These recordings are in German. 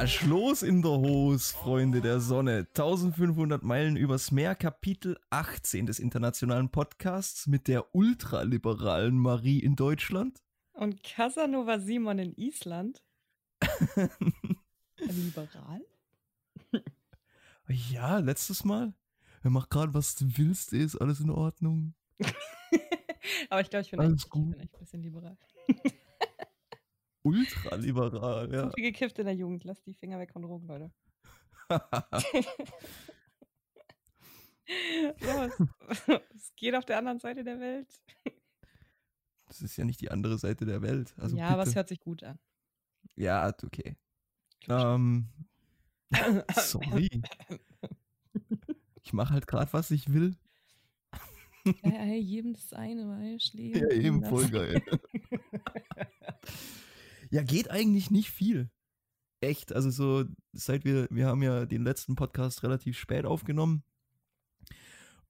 Los in der Hose, Freunde der Sonne. 1500 Meilen übers Meer, Kapitel 18 des internationalen Podcasts mit der ultraliberalen Marie in Deutschland. Und Casanova Simon in Island. Liberal? Ja, letztes Mal. Er macht gerade, was du willst, ist alles in Ordnung. Aber ich glaube, ich bin, echt, ich bin echt ein bisschen liberal. Ultraliberal, ja. Zu viel gekifft in der Jugend. Lass die Finger weg von Drogen, Leute. ja, es, es geht auf der anderen Seite der Welt. das ist ja nicht die andere Seite der Welt. Also ja, aber es bitte. hört sich gut an. Ja, okay. Ähm, sorry. Ich mache halt gerade, was ich will. ja, ja, jedem das eine, weißt du? Ja, eben voll geil. Ja, geht eigentlich nicht viel. Echt, also so, seit wir, wir haben ja den letzten Podcast relativ spät aufgenommen.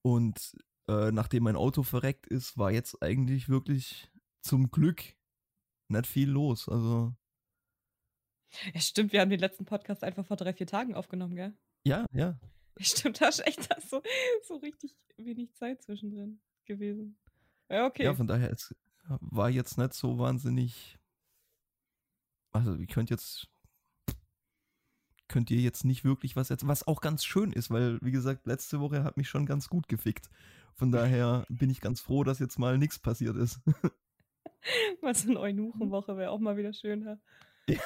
Und äh, nachdem mein Auto verreckt ist, war jetzt eigentlich wirklich zum Glück nicht viel los. Also, Ja, stimmt, wir haben den letzten Podcast einfach vor drei, vier Tagen aufgenommen, gell? ja, ja. Stimmt, da ist echt so, so richtig wenig Zeit zwischendrin gewesen. Ja, okay. Ja, von daher, es war jetzt nicht so wahnsinnig. Also, ihr könnt jetzt. Könnt ihr jetzt nicht wirklich was erzählen, was auch ganz schön ist, weil, wie gesagt, letzte Woche hat mich schon ganz gut gefickt. Von daher bin ich ganz froh, dass jetzt mal nichts passiert ist. Mal so eine Eunuchenwoche wäre auch mal wieder schön. Ja,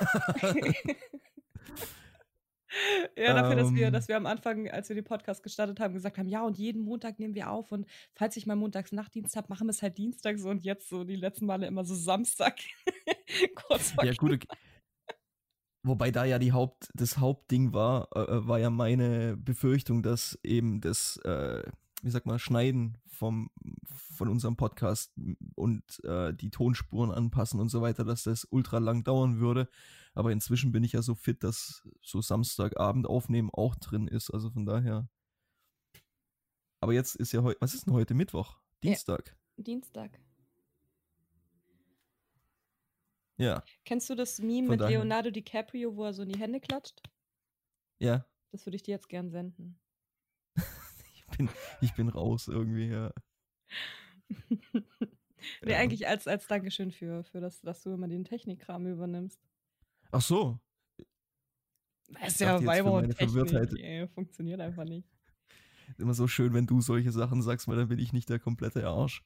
ja dafür, dass, wir, Ähm. dass wir am Anfang, als wir den Podcast gestartet haben, gesagt haben, ja, und jeden Montag nehmen wir auf und falls ich mal montags Nachtdienst habe, machen wir es halt dienstags und jetzt so die letzten Male immer so Samstag. Kurz vor Ja, gut. okay. Wobei da ja die Haupt, das Hauptding war, äh, war ja meine Befürchtung, dass eben das, äh, wie sag mal, Schneiden vom, von unserem Podcast und äh, die Tonspuren anpassen und so weiter, dass das ultra lang dauern würde. Aber inzwischen bin ich ja so fit, dass so Samstagabend aufnehmen auch drin ist. Also von daher. Aber jetzt ist ja heute, was ist denn heute? Mittwoch? Dienstag. Dienstag. Ja, Kennst du das Meme Von mit daher. Leonardo DiCaprio, wo er so in die Hände klatscht? ja. Das würde ich dir jetzt gern senden. Ich bin, ich bin raus irgendwie, ja. nee, Ja. eigentlich als, als Dankeschön für, für das, dass du immer den Technikkram übernimmst. Ach so, Das ist ja Weiber und Technik. Ey, funktioniert einfach nicht. Ist immer so schön, wenn du solche Sachen sagst, weil dann bin ich nicht der komplette Arsch.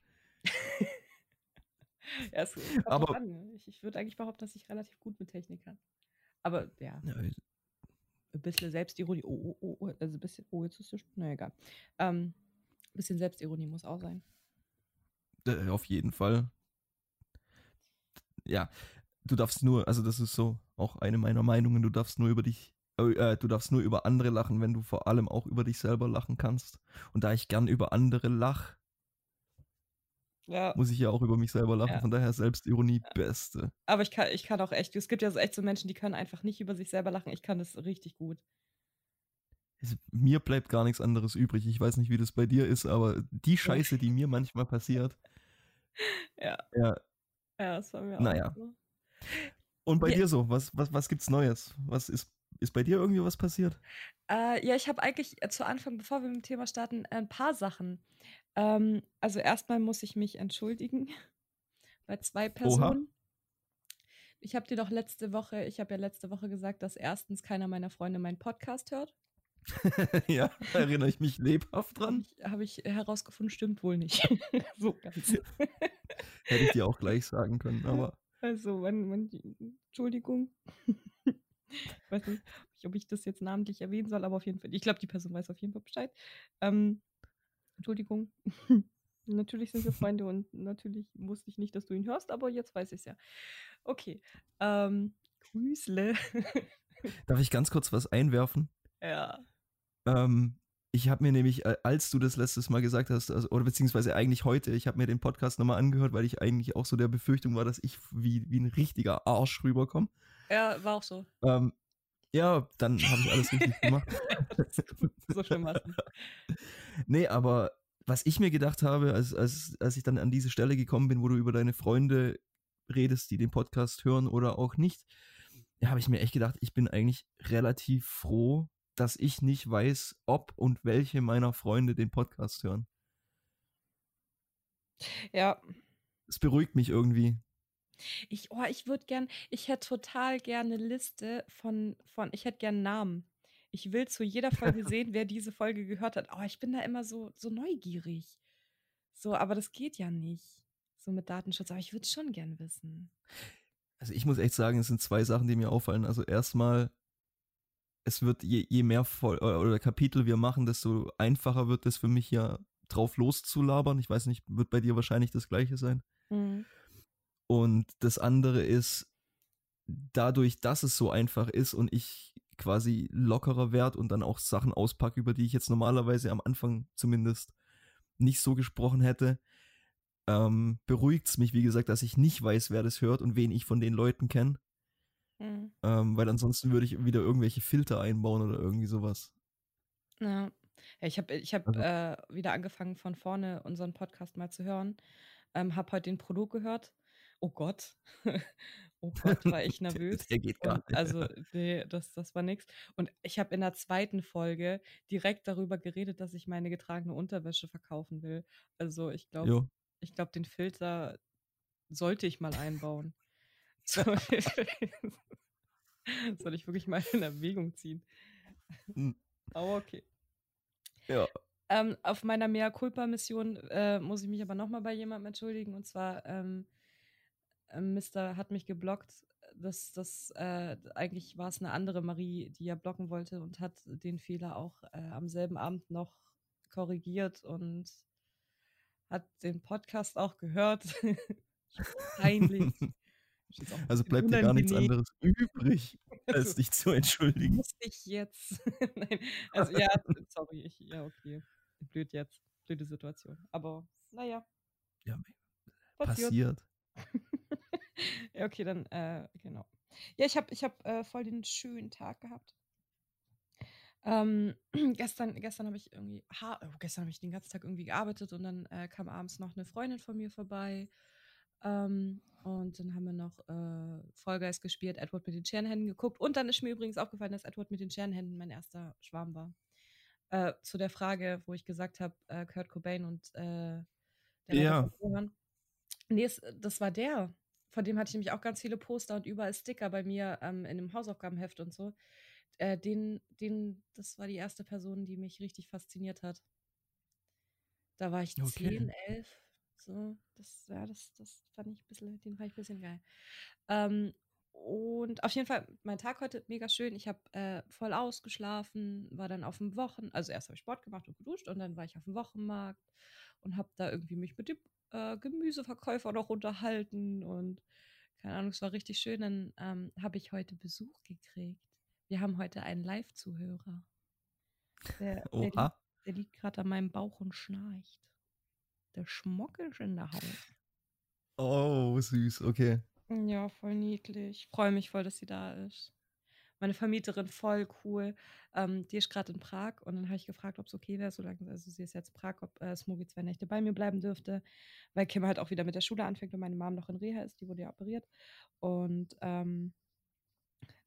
Ja, es kommt Aber- an. ne? Ich, ich würde eigentlich behaupten, dass ich relativ gut mit Technik kann. Aber ja, Ja, ein bisschen Selbstironie. Oh, oh, oh, also ein bisschen. Oh, jetzt ist es. Na egal. Ähm, ein bisschen Selbstironie muss auch sein. äh, auf jeden Fall. Ja, du darfst nur, also das ist so auch eine meiner Meinungen, du darfst nur über dich, äh, du darfst nur über andere lachen, wenn du vor allem auch über dich selber lachen kannst. Und da ich gern über andere lach, Ja, muss ich ja auch über mich selber lachen. Ja. Von daher Selbstironie beste. aber ich kann, ich kann auch echt. Es gibt ja so echt so Menschen, die können einfach nicht über sich selber lachen. Ich kann das richtig gut. Es, mir bleibt gar nichts anderes übrig. Ich weiß nicht, wie das bei dir ist, aber die Scheiße, die mir manchmal passiert, Ja, ja. ja, das war mir Naja. auch so. Und bei Ja. dir so, was, was, was gibt's Neues? Was ist, ist bei dir irgendwie was passiert? Äh, ja, ich habe eigentlich zu Anfang, bevor wir mit dem Thema starten, ein paar Sachen. Ähm, also erstmal muss ich mich entschuldigen bei zwei Personen. Ich habe dir doch letzte Woche, ich habe ja letzte Woche gesagt, dass erstens keiner meiner Freunde meinen Podcast hört. ja, erinnere ich mich lebhaft Habe dran. ich, hab ich herausgefunden, stimmt wohl nicht. so ganz. Hätte ich dir auch gleich sagen können, aber Also, mein, mein, Entschuldigung. ich weiß nicht, ob ich das jetzt namentlich erwähnen soll, aber auf jeden Fall, ich glaube, die Person weiß auf jeden Fall Bescheid. Ähm, Entschuldigung. natürlich sind wir Freunde und natürlich wusste ich nicht, dass du ihn hörst, aber jetzt weiß ich es ja. Okay. Ähm, Grüßle. darf ich ganz kurz was einwerfen? ja. Ähm, ich habe mir nämlich, äh, als du das letztes Mal gesagt hast, also, oder beziehungsweise eigentlich heute, ich habe mir den Podcast nochmal angehört, weil ich eigentlich auch so der Befürchtung war, dass ich wie, wie ein richtiger Arsch rüberkomme. Ja, war auch so. Ähm, ja, dann habe ich alles richtig gemacht. so schlimm war es nicht. Nee, aber was ich mir gedacht habe, als, als, als ich dann an diese Stelle gekommen bin, wo du über deine Freunde redest, die den Podcast hören oder auch nicht, ja, habe ich mir echt gedacht, ich bin eigentlich relativ froh, dass ich nicht weiß, ob und welche meiner Freunde den Podcast hören. Ja. Es beruhigt mich irgendwie. Ich, oh, ich würde gern, ich hätte total gerne eine Liste von, von, ich hätte gern Namen. Ich will zu jeder Folge sehen, wer diese Folge gehört hat. Aber ich bin da immer so, so neugierig. So, aber das geht ja nicht. So mit Datenschutz. Aber ich würde es schon gern wissen. Also ich muss echt sagen, es sind zwei Sachen, die mir auffallen. Also erstmal, es wird, je, je mehr Vol oder Kapitel wir machen, desto einfacher wird es für mich ja drauf loszulabern. Ich weiß nicht, wird bei dir wahrscheinlich das gleiche sein. Mhm. Und das andere ist, dadurch, dass es so einfach ist und ich quasi lockerer werde und dann auch Sachen auspacke, über die ich jetzt normalerweise am Anfang zumindest nicht so gesprochen hätte, ähm, beruhigt es mich, wie gesagt, dass ich nicht weiß, wer das hört und wen ich von den Leuten kenne. Mhm. Ähm, weil ansonsten würde ich wieder irgendwelche Filter einbauen oder irgendwie sowas. Ja. ich habe ich hab, also. äh, wieder angefangen, von vorne unseren Podcast mal zu hören. Ähm, habe heute den Prolog gehört. Oh Gott. oh Gott, war ich nervös. der geht gar nicht. Also, nee, das, das war nichts. Und ich habe in der zweiten Folge direkt darüber geredet, dass ich meine getragene Unterwäsche verkaufen will. Also, ich glaube, ich glaube, den Filter sollte ich mal einbauen. Soll, ich wirklich mal in Erwägung ziehen. Hm. Aber okay. Ja. Ähm, auf meiner Mea Culpa-Mission äh, muss ich mich aber nochmal bei jemandem entschuldigen. Und zwar, ähm, äh, Mister hat mich geblockt. Das, das, äh, eigentlich war es eine andere Marie, die er blocken wollte und hat den Fehler auch äh, am selben Abend noch korrigiert und hat den Podcast auch gehört. Peinlich. Also bleibt dir gar nichts anderes übrig, als dich zu entschuldigen. Muss ich jetzt? Nein, also ja, sorry, ich, ja, okay. Blöd jetzt, blöde Situation. Aber naja. Ja, passiert. ja, okay, dann, äh, genau. Ja, ich habe ich hab, äh, voll den schönen Tag gehabt. Ähm, gestern gestern habe ich irgendwie ha oh, gestern habe ich den ganzen Tag irgendwie gearbeitet und dann, äh, kam abends noch eine Freundin von mir vorbei. Ähm, und dann haben wir noch, äh, Guys gespielt, Edward mit den Scherenhänden geguckt und dann ist mir übrigens aufgefallen, dass Edward mit den Scherenhänden mein erster Schwarm war. Äh, zu der Frage, wo ich gesagt habe, äh, Kurt Cobain und, äh, der Ja. Ne, es das war der. Von dem hatte ich nämlich auch ganz viele Poster und überall Sticker bei mir, ähm, in 'nem Hausaufgabenheft und so äh, den, den, das war die erste Person, die mich richtig fasziniert hat. Da war ich okay. 10, 11. So, das, ja, das, das fand ich ein bisschen, den fand ich ein bisschen geil. Ähm, und auf jeden Fall, mein Tag heute mega schön. Ich habe äh, voll ausgeschlafen, war dann auf dem Wochen, also erst habe ich Sport gemacht und geduscht und dann war ich auf dem Wochenmarkt und habe da irgendwie mich mit dem äh, Gemüseverkäufer noch unterhalten und keine Ahnung, es war richtig schön. Dann ähm, habe ich heute Besuch gekriegt. Wir haben heute einen Live-Zuhörer. Der, der liegt, der liegt gerade an meinem Bauch und schnarcht. Der Schmock ist in der Haut. Oh, süß, okay. Ja, voll niedlich. Ich freue mich voll, dass sie da ist. Meine Vermieterin voll cool. Ähm, die ist gerade in Prag und dann habe ich gefragt, ob es okay wäre, solange also sie ist jetzt in Prag, ob äh, Smogi zwei Nächte bei mir bleiben dürfte, weil Kim halt auch wieder mit der Schule anfängt und meine Mom noch in Reha ist, die wurde ja operiert. Und ähm,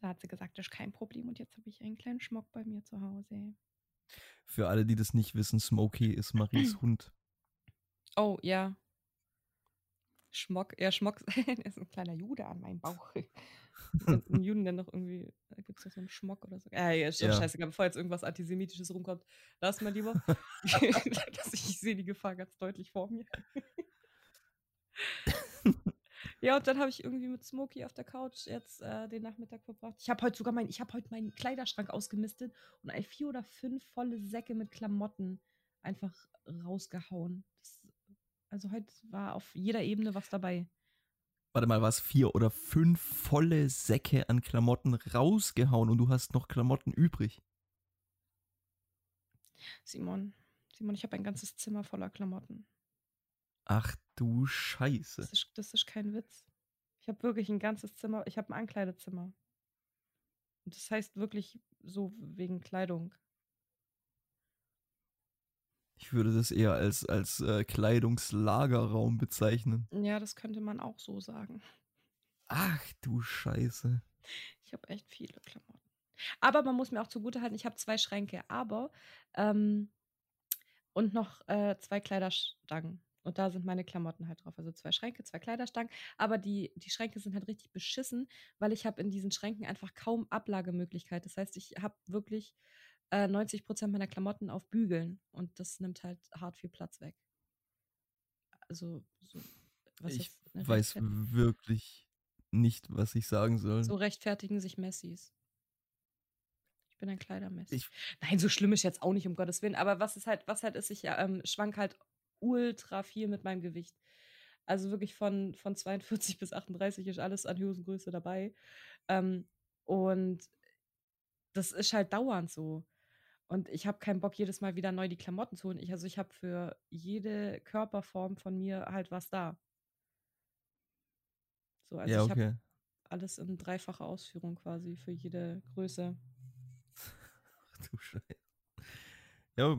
da hat sie gesagt, das ist kein Problem und jetzt habe ich einen kleinen Schmock bei mir zu Hause. Für alle, die das nicht wissen, Smokey ist Maries Hund. Oh, ja. Schmock, ja, Schmock ist ein kleiner Jude an meinem Bauch. Ein Juden, der noch irgendwie, da gibt es doch so einen Schmock oder so. Äh, ja, ist schon ja. scheißegal, bevor jetzt irgendwas Antisemitisches rumkommt. Lass mal lieber. ich, ich sehe die Gefahr ganz deutlich vor mir. Ja, und dann habe ich irgendwie mit Smokey auf der Couch jetzt äh, den Nachmittag verbracht. Ich habe heute sogar mein, ich habe heute meinen Kleiderschrank ausgemistet und ein vier oder fünf volle Säcke mit Klamotten einfach rausgehauen. Das, also heute war auf jeder Ebene was dabei. Warte mal, was vier oder fünf volle Säcke an Klamotten rausgehauen und du hast noch Klamotten übrig? Simon, Simon, ich habe ein ganzes Zimmer voller Klamotten. Ach du Scheiße. Das ist, das ist kein Witz. Ich habe wirklich ein ganzes Zimmer, ich habe ein Ankleidezimmer. Und das heißt wirklich so wegen Kleidung. Ich würde das eher als, als äh, Kleidungslagerraum bezeichnen. Ja, das könnte man auch so sagen. Ach du Scheiße. Ich habe echt viele Klamotten. Aber man muss mir auch zugutehalten, ich habe zwei Schränke, aber ähm, und noch äh, zwei Kleiderstangen. Und da sind meine Klamotten halt drauf. Also zwei Schränke, zwei Kleiderstangen. Aber die, die Schränke sind halt richtig beschissen, weil ich habe in diesen Schränken einfach kaum Ablagemöglichkeit. Das heißt, ich habe wirklich äh, 90 Prozent meiner Klamotten auf Bügeln. Und das nimmt halt hart viel Platz weg. Also, so, was ich weiß wirklich nicht, was ich sagen soll. So rechtfertigen sich Messis. Ich bin ein Kleidermessi. Nein, so schlimm ist jetzt auch nicht, um Gottes Willen. Aber was ist halt, was halt ist, ich ähm, schwank halt ultra viel mit meinem Gewicht. Also wirklich von, von 42 bis 38 ist alles an Hosengröße dabei. Ähm, und das ist halt dauernd so. Und ich habe keinen Bock, jedes Mal wieder neu die Klamotten zu holen. Ich, also ich habe für jede Körperform von mir halt was da. So, also ja, okay. ich habe alles in dreifacher Ausführung quasi für jede Größe. Ach du Scheiße. Ja,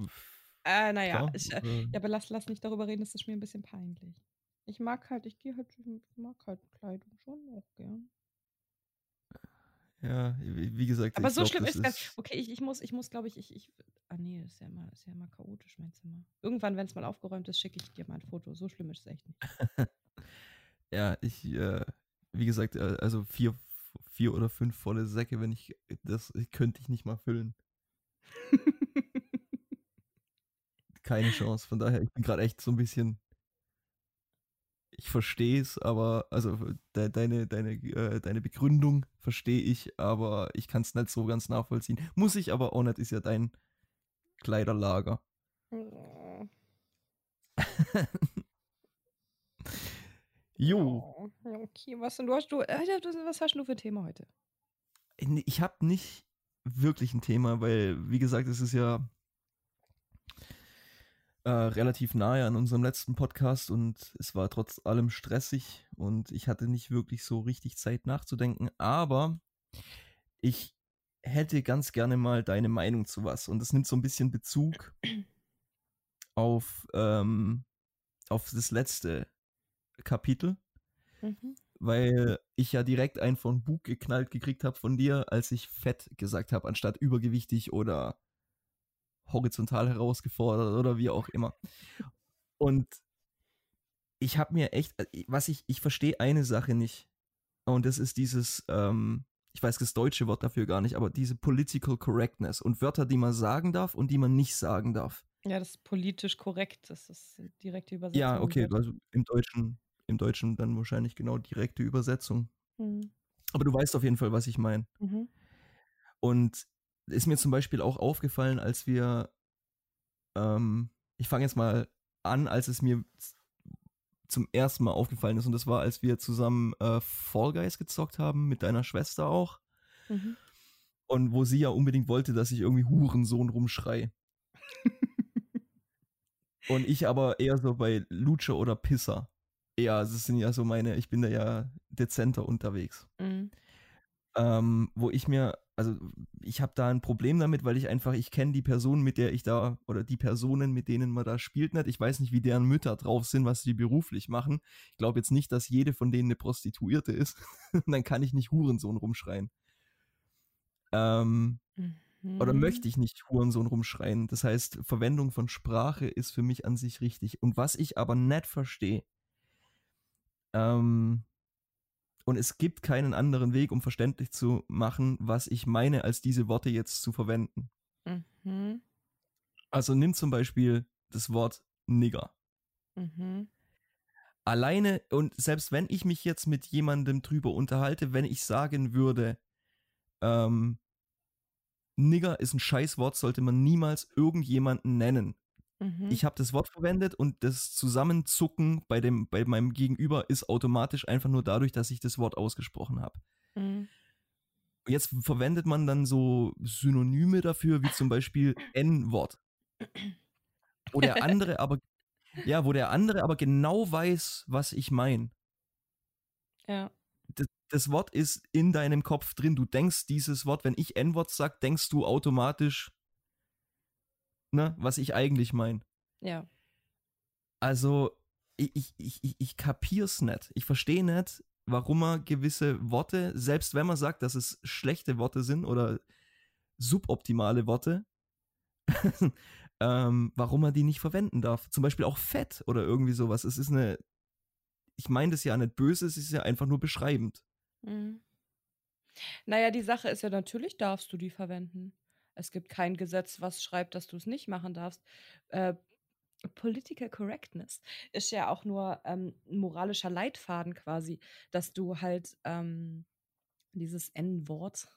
äh, naja, ich, äh, ja, aber lass, lass nicht darüber reden, das ist mir ein bisschen peinlich. Ich mag halt, ich gehe halt, ich mag halt Kleidung schon auch gern. Ja, wie gesagt. Aber so glaub, schlimm ist es. Ganz, okay, ich, ich muss, ich muss, glaube ich, ich, ich. Ah nee, ist ja immer, ist ja immer chaotisch, mein Zimmer. Irgendwann, wenn es mal aufgeräumt ist, schicke ich dir mal ein Foto. So schlimm ist es echt nicht. ja, ich, äh, wie gesagt, äh, also vier, vier oder fünf volle Säcke, wenn ich, das könnte ich nicht mal füllen. keine Chance. Von daher, ich bin gerade echt so ein bisschen. Ich verstehe es, aber, also de, deine, deine, äh, deine Begründung verstehe ich, aber ich kann es nicht so ganz nachvollziehen. Muss ich aber auch nicht, ist ja dein Kleiderlager. Oh. jo. Okay, was, du hast du, äh, was hast du für ein Thema heute? Ich habe nicht wirklich ein Thema, weil, wie gesagt, es ist ja äh, relativ nahe an unserem letzten Podcast und es war trotz allem stressig und ich hatte nicht wirklich so richtig Zeit nachzudenken, aber ich hätte ganz gerne mal deine Meinung zu was und das nimmt so ein bisschen Bezug auf, ähm, auf das letzte Kapitel, mhm. weil ich ja direkt einen von Bug geknallt gekriegt habe von dir, als ich fett gesagt habe, anstatt übergewichtig oder horizontal herausgefordert oder wie auch immer. Und ich habe mir echt, äh, was ich, ich verstehe eine Sache nicht. Und das ist dieses, ähm, ich weiß das deutsche Wort dafür gar nicht, aber diese Political Correctness und Wörter, die man sagen darf und die man nicht sagen darf. Ja, das ist politisch korrekt, das ist direkte Übersetzung. Ja, okay, also im Deutschen, im Deutschen dann wahrscheinlich genau direkte Übersetzung. Mhm. Aber du weißt auf jeden Fall, was ich meine. Mhm. Und ist mir zum Beispiel auch aufgefallen, als wir, ähm, ich fange jetzt mal an, als es mir zum ersten Mal aufgefallen ist und das war, als wir zusammen äh, Fall Guys gezockt haben, mit deiner Schwester auch. Mhm. Und wo sie ja unbedingt wollte, dass ich irgendwie Hurensohn rumschrei. und ich aber eher so bei Lutscher oder Pisser. Ja, das sind ja so meine, ich bin da ja dezenter unterwegs. Mhm. Ähm, wo ich mir also ich habe da ein Problem damit, weil ich einfach, ich kenne die Person, mit der ich da, oder die Personen, mit denen man da spielt nicht. Ich weiß nicht, wie deren Mütter drauf sind, was die beruflich machen. Ich glaube jetzt nicht, dass jede von denen eine Prostituierte ist. dann kann ich nicht Hurensohn rumschreien. Ähm, mhm. Oder möchte ich nicht Hurensohn rumschreien. Das heißt, Verwendung von Sprache ist für mich an sich richtig. Und was ich aber nicht verstehe, ähm, und es gibt keinen anderen Weg, um verständlich zu machen, was ich meine, als diese Worte jetzt zu verwenden. Mhm. Also nimm zum Beispiel das Wort Nigger. Mhm. Alleine, und selbst wenn ich mich jetzt mit jemandem drüber unterhalte, wenn ich sagen würde, ähm, Nigger ist ein Scheißwort, sollte man niemals irgendjemanden nennen. Mhm. Ich habe das Wort verwendet und das Zusammenzucken bei, dem, bei meinem Gegenüber ist automatisch einfach nur dadurch, dass ich das Wort ausgesprochen habe. Mhm. Jetzt verwendet man dann so Synonyme dafür, wie zum Beispiel N-Wort. Wo der andere aber, ja, wo der andere aber genau weiß, was ich meine. Ja. Das, das, Wort ist in deinem Kopf drin. Du denkst dieses Wort, wenn ich N-Wort sag, denkst du automatisch ne, was ich eigentlich meine. Ja. Also, ich, ich, ich, ich kapier's nicht. Ich verstehe nicht, warum man gewisse Worte, selbst wenn man sagt, dass es schlechte Worte sind oder suboptimale Worte, ähm, warum man die nicht verwenden darf. Zum Beispiel auch fett oder irgendwie sowas. Es ist eine, ich meine das ja nicht böse, es ist ja einfach nur beschreibend. Mhm. Naja, die Sache ist ja, natürlich darfst du die verwenden. Es gibt kein Gesetz, was schreibt, dass du es nicht machen darfst. Äh, Political Correctness ist ja auch nur ähm, ein moralischer Leitfaden quasi, dass du halt ähm, dieses N-Wort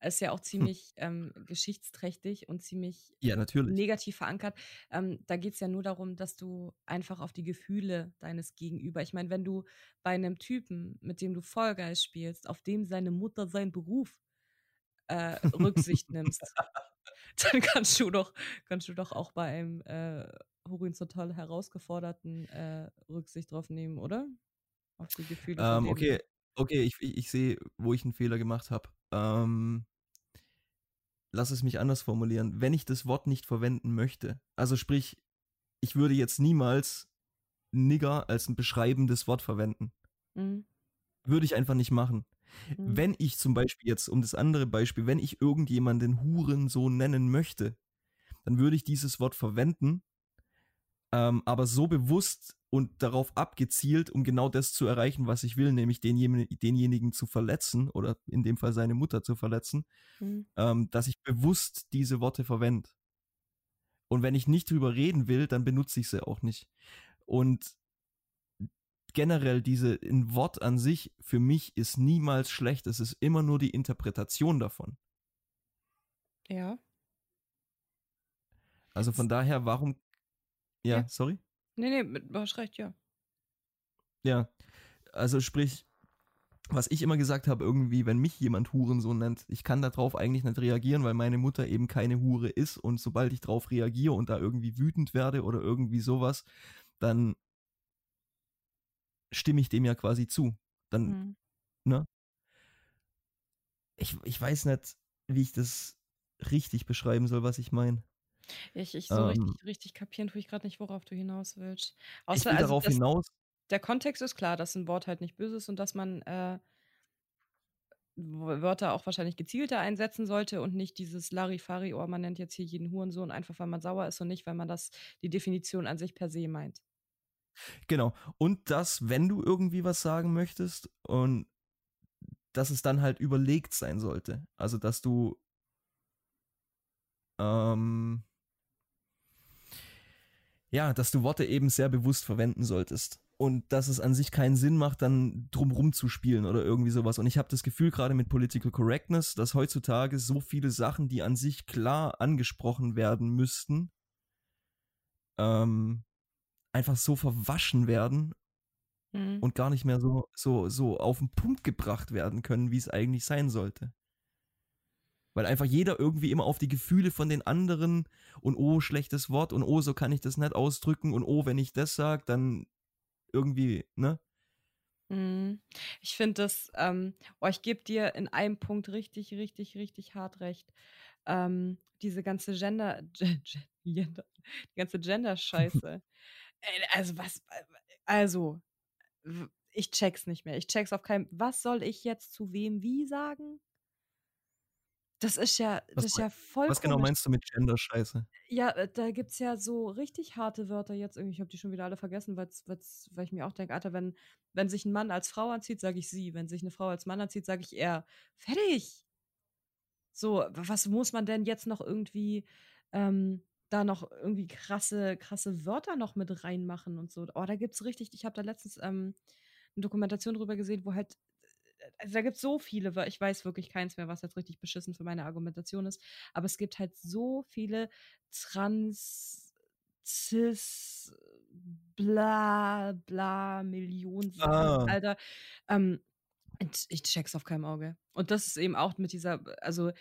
ist ja auch hm. ziemlich ähm, geschichtsträchtig und ziemlich ja, negativ verankert. Ähm, da geht es ja nur darum, dass du einfach auf die Gefühle deines Gegenüber, ich meine, wenn du bei einem Typen, mit dem du Vollgeist spielst, auf dem seine Mutter seinen Beruf äh, Rücksicht nimmst, dann kannst du doch, kannst du doch auch bei einem äh, horizontal herausgeforderten äh, Rücksicht drauf nehmen, oder? Auf die Gefühle. Ähm, okay, okay, ich, ich, ich sehe, wo ich einen Fehler gemacht habe. Ähm, lass es mich anders formulieren. Wenn ich das Wort nicht verwenden möchte, also sprich, ich würde jetzt niemals Nigger als ein beschreibendes Wort verwenden. Mhm. Würde ich einfach nicht machen. Mhm. Wenn ich zum Beispiel jetzt, um das andere Beispiel, wenn ich irgendjemanden Huren so nennen möchte, dann würde ich dieses Wort verwenden, ähm, aber so bewusst und darauf abgezielt, um genau das zu erreichen, was ich will, nämlich denjenigen, denjenigen zu verletzen oder in dem Fall seine Mutter zu verletzen, mhm. ähm, dass ich bewusst diese Worte verwende. Und wenn ich nicht drüber reden will, dann benutze ich sie auch nicht. Und generell diese ein Wort an sich für mich ist niemals schlecht. Es ist immer nur die Interpretation davon. Ja. Also von daher, warum. Ja, ja. sorry? Nee, nee, du hast recht, ja. Ja. Also sprich, was ich immer gesagt habe, irgendwie, wenn mich jemand Hurensohn nennt, ich kann darauf eigentlich nicht reagieren, weil meine Mutter eben keine Hure ist und sobald ich darauf reagiere und da irgendwie wütend werde oder irgendwie sowas, dann stimme ich dem ja quasi zu. Dann, mhm. ne? Ich, ich weiß nicht, wie ich das richtig beschreiben soll, was ich meine. Ich, ich so ähm, richtig, richtig kapieren tue ich gerade nicht, worauf du hinaus willst. Außer, ich will also, darauf das, hinaus. Der Kontext ist klar, dass ein Wort halt nicht böse ist und dass man äh, Wörter auch wahrscheinlich gezielter einsetzen sollte und nicht dieses Larifari, oh, man nennt jetzt hier jeden Hurensohn, einfach weil man sauer ist und nicht, weil man das die Definition an sich per se meint. Genau. Und dass, wenn du irgendwie was sagen möchtest und dass es dann halt überlegt sein sollte. Also, dass du ähm, ja, dass du Worte eben sehr bewusst verwenden solltest. Und dass es an sich keinen Sinn macht, dann drumrum zu spielen oder irgendwie sowas. Und ich habe das Gefühl, gerade mit Political Correctness, dass heutzutage so viele Sachen, die an sich klar angesprochen werden müssten, ähm, einfach so verwaschen werden mhm. und gar nicht mehr so, so, so auf den Punkt gebracht werden können, wie es eigentlich sein sollte. Weil einfach jeder irgendwie immer auf die Gefühle von den anderen und oh, schlechtes Wort und oh, so kann ich das nicht ausdrücken und oh, wenn ich das sage, dann irgendwie, ne? Mhm. Ich finde das, ähm, oh, ich gebe dir in einem Punkt richtig, richtig, richtig hart recht. Ähm, diese ganze Gender, Gender die ganze Gender-Scheiße. Äh, also was, also, ich check's nicht mehr. Ich check's auf keinem, was soll ich jetzt zu wem wie sagen? Das ist ja das ist ja voll Was genau meinst du mit Gender-Scheiße? Ja, äh, da gibt's ja so richtig harte Wörter jetzt irgendwie. Ich habe die schon wieder alle vergessen, weil's, weil's, weil ich mir auch denke, Alter, wenn, wenn sich ein Mann als Frau anzieht, sage ich sie. Wenn sich eine Frau als Mann anzieht, sage ich er. Fertig. So, was muss man denn jetzt noch irgendwie ähm, da noch irgendwie krasse, krasse Wörter noch mit reinmachen und so? Oh, da gibt's richtig, ich habe da letztens ähm, eine Dokumentation drüber gesehen, wo halt also da gibt es so viele, ich weiß wirklich keins mehr, was jetzt richtig beschissen für meine Argumentation ist. Aber es gibt halt so viele Trans, Cis, bla, bla, Millionen Sachen, ah. Alter. Ähm, ich check's auf keinem Auge. Und das ist eben auch mit dieser, also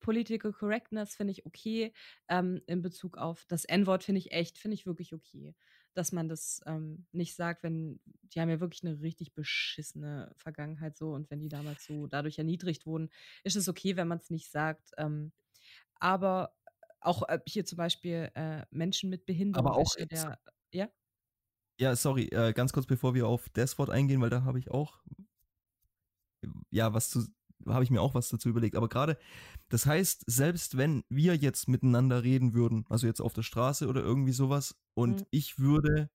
Political Correctness finde ich okay. Ähm, in Bezug auf das N-Wort finde ich echt, finde ich wirklich okay dass man das ähm, nicht sagt, wenn die haben ja wirklich eine richtig beschissene Vergangenheit so und wenn die damals so dadurch erniedrigt wurden, ist es okay, wenn man es nicht sagt. Ähm, aber auch äh, hier zum Beispiel äh, Menschen mit Behinderung. Aber auch der, ja. Ja, sorry, äh, ganz kurz bevor wir auf das Wort eingehen, weil da habe ich auch, ja, was zu, habe ich mir auch was dazu überlegt. Aber gerade, das heißt, selbst wenn wir jetzt miteinander reden würden, also jetzt auf der Straße oder irgendwie sowas, und Mhm. ich würde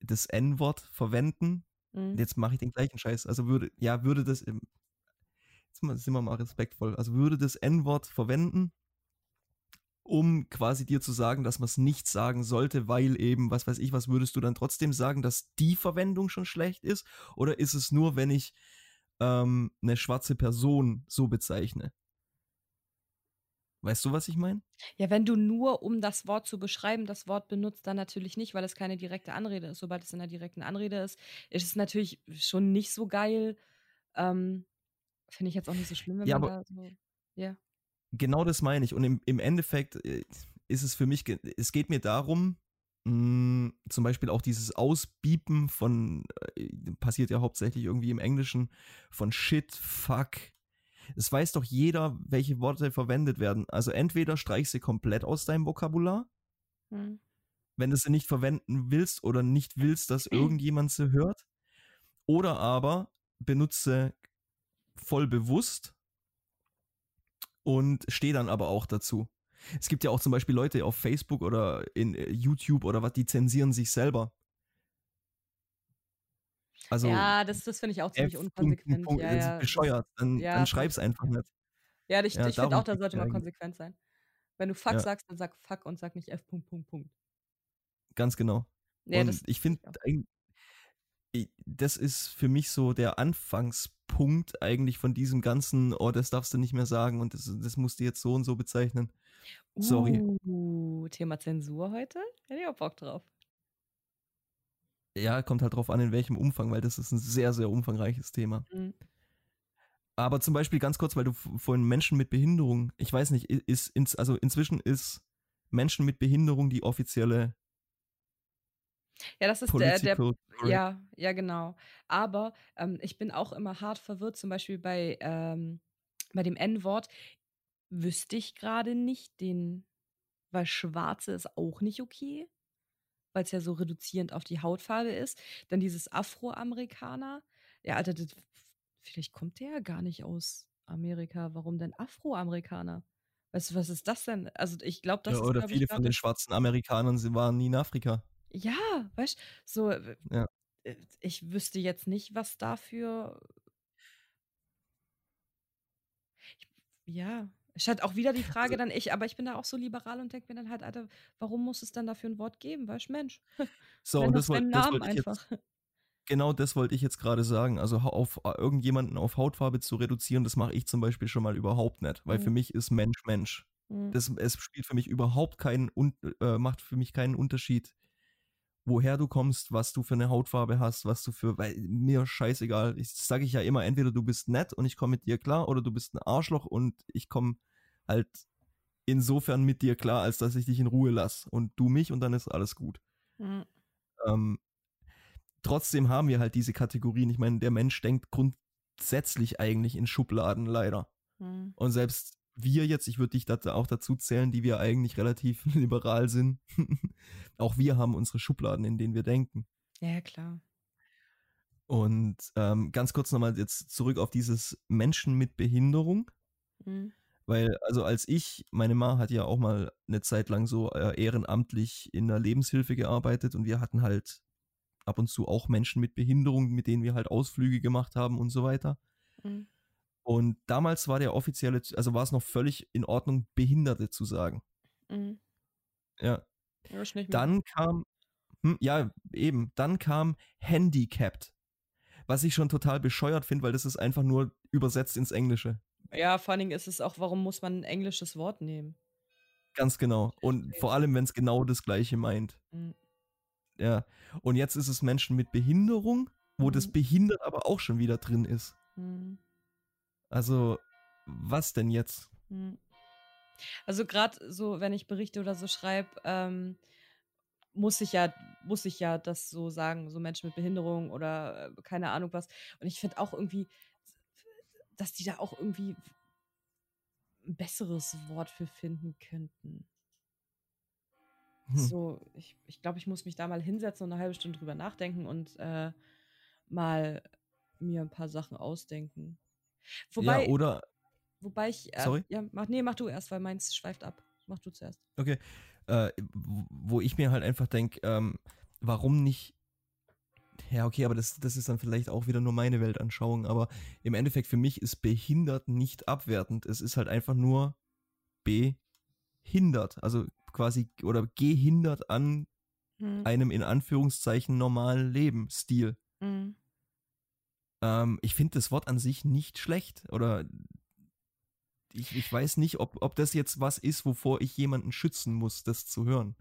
das N-Wort verwenden, Mhm. jetzt mache ich den gleichen Scheiß. Also würde, ja, würde das, jetzt mal- sind wir mal respektvoll, also würde das N-Wort verwenden, um quasi dir zu sagen, dass man es nicht sagen sollte, weil eben, was weiß ich, was würdest du dann trotzdem sagen, dass die Verwendung schon schlecht ist? Oder ist es nur, wenn ich ähm, eine schwarze Person so bezeichne? Weißt du, was ich meine? Ja, wenn du nur, um das Wort zu beschreiben, das Wort benutzt, dann natürlich nicht, weil es keine direkte Anrede ist. Sobald es in der direkten Anrede ist, ist es natürlich schon nicht so geil. Ähm, Finde ich jetzt auch nicht so schlimm, wenn Ja, man aber- da so. Ja. Genau das meine ich. Und im, im Endeffekt äh, ist es für mich, es geht mir darum, mh, zum Beispiel auch dieses Ausbiepen von, äh, passiert ja hauptsächlich irgendwie im Englischen, von Shit, Fuck. Es weiß doch jeder, welche Worte verwendet werden. Also entweder streich sie komplett aus deinem Vokabular, Hm. wenn du sie nicht verwenden willst oder nicht willst, dass irgendjemand sie hört. Oder aber benutze voll bewusst und stehe dann aber auch dazu. Es gibt ja auch zum Beispiel Leute auf Facebook oder in äh, YouTube oder was, die zensieren sich selber. Also ja, das, das finde ich auch ziemlich F. Unkonsequent. Punkt, ja, ja, bescheuert. Dann, ja, dann schreib's einfach nicht. Ja, ich, ich finde auch, da sollte man konsequent sein. Wenn du Fuck sagst, dann sag Fuck und sag nicht F. Punkt, Punkt, Punkt. Ganz genau. Ja, und das ich find finde, das ist für mich so der Anfangspunkt eigentlich von diesem ganzen, oh, das darfst du nicht mehr sagen und das, das musst du jetzt so und so bezeichnen. Sorry. Uh, Thema Zensur heute? Hätte ich auch Bock drauf. Ja, kommt halt drauf an, in welchem Umfang, weil das ist ein sehr, sehr umfangreiches Thema. Mhm. Aber zum Beispiel ganz kurz, weil du vorhin Menschen mit Behinderung, ich weiß nicht, ist ins, also inzwischen ist Menschen mit Behinderung die offizielle Ja, das ist der, der. Ja, ja, genau. Aber ähm, ich bin auch immer hart verwirrt, zum Beispiel bei, ähm, bei dem N-Wort wüsste ich gerade nicht den, weil Schwarze ist auch nicht okay, weil es ja so reduzierend auf die Hautfarbe ist. Dann dieses Afroamerikaner. Ja, Alter, das, vielleicht kommt der ja gar nicht aus Amerika. Warum denn Afroamerikaner? Weißt du, was ist das denn? Also ich glaube, das Ja, ist, oder ich, viele von den schwarzen Amerikanern sie waren nie in Afrika. Ja, weißt so, äh, Ja. äh, ich wüsste jetzt nicht, was dafür. Ja, halt auch wieder die Frage Also dann, ich, aber ich bin da auch so liberal und denke mir dann halt, Alter, warum muss es dann dafür ein Wort geben? Weißt Mensch, So, und das, wollt, das wollte ich jetzt, einfach. genau das wollte ich jetzt gerade sagen. Also auf äh, irgendjemanden auf Hautfarbe zu reduzieren, das mache ich zum Beispiel schon mal überhaupt nicht, weil für Mhm. mich ist Mensch Mensch. Mhm. Das, es spielt für mich überhaupt keinen, äh, macht für mich keinen Unterschied, woher du kommst, was du für eine Hautfarbe hast, was du für, weil mir scheißegal. Ich sage ich ja immer, entweder du bist nett und ich komme mit dir klar oder du bist ein Arschloch und ich komme halt insofern mit dir klar, als dass ich dich in Ruhe lasse und du mich und dann ist alles gut. Mhm. Ähm, trotzdem haben wir halt diese Kategorien. Ich meine, der Mensch denkt grundsätzlich eigentlich in Schubladen leider. Mhm. Und selbst wir jetzt, ich würde dich da auch dazu zählen, die wir eigentlich relativ liberal sind, auch wir haben unsere Schubladen, in denen wir denken. Ja, klar. Und ähm, ganz kurz nochmal jetzt zurück auf dieses Menschen mit Behinderung, Mhm. Weil also als ich, meine Ma hat ja auch mal eine Zeit lang so äh, ehrenamtlich in der Lebenshilfe gearbeitet und wir hatten halt ab und zu auch Menschen mit Behinderung, mit denen wir halt Ausflüge gemacht haben und so weiter. Mhm. Und damals war der offizielle, also war es noch völlig in Ordnung, Behinderte zu sagen. Mhm. Ja. Dann kam, hm, ja, eben, dann kam Handicapped. Was ich schon total bescheuert finde, weil das ist einfach nur übersetzt ins Englische. Ja, vor allen Dingen ist es auch, warum muss man ein englisches Wort nehmen? Ganz genau. Und vor allem, wenn es genau das Gleiche meint. Mhm. Ja. Und jetzt ist es Menschen mit Behinderung, wo das Mhm. behindert aber auch schon wieder drin ist. Mhm. Also, was denn jetzt? Mhm. Also gerade so, wenn ich Berichte oder so schreibe, ähm, muss ich ja, muss ich ja das so sagen, so Menschen mit Behinderung oder äh, keine Ahnung was. Und ich finde auch irgendwie, dass die da auch irgendwie ein besseres Wort für finden könnten. Hm. So, ich ich glaube, ich muss mich da mal hinsetzen und 'ne halbe Stunde drüber nachdenken und, äh, mal mir 'n paar Sachen ausdenken. Ja, Wobei oder wobei ich, äh Sorry? ja, mach ne, mach du erst, weil meins schweift ab. Mach du zuerst. Okay. Äh, wo ich mir halt einfach denke, ähm, warum nicht ja, okay, aber das das ist dann vielleicht auch wieder nur meine Weltanschauung, aber im Endeffekt für mich ist behindert nicht abwertend. Es ist halt einfach nur behindert, also quasi oder gehindert an Mhm. einem in Anführungszeichen normalen Lebensstil. Mhm. Ähm, ich finde das Wort an sich nicht schlecht oder ich ich weiß nicht, ob ob das jetzt was ist, wovor ich jemanden schützen muss, das zu hören.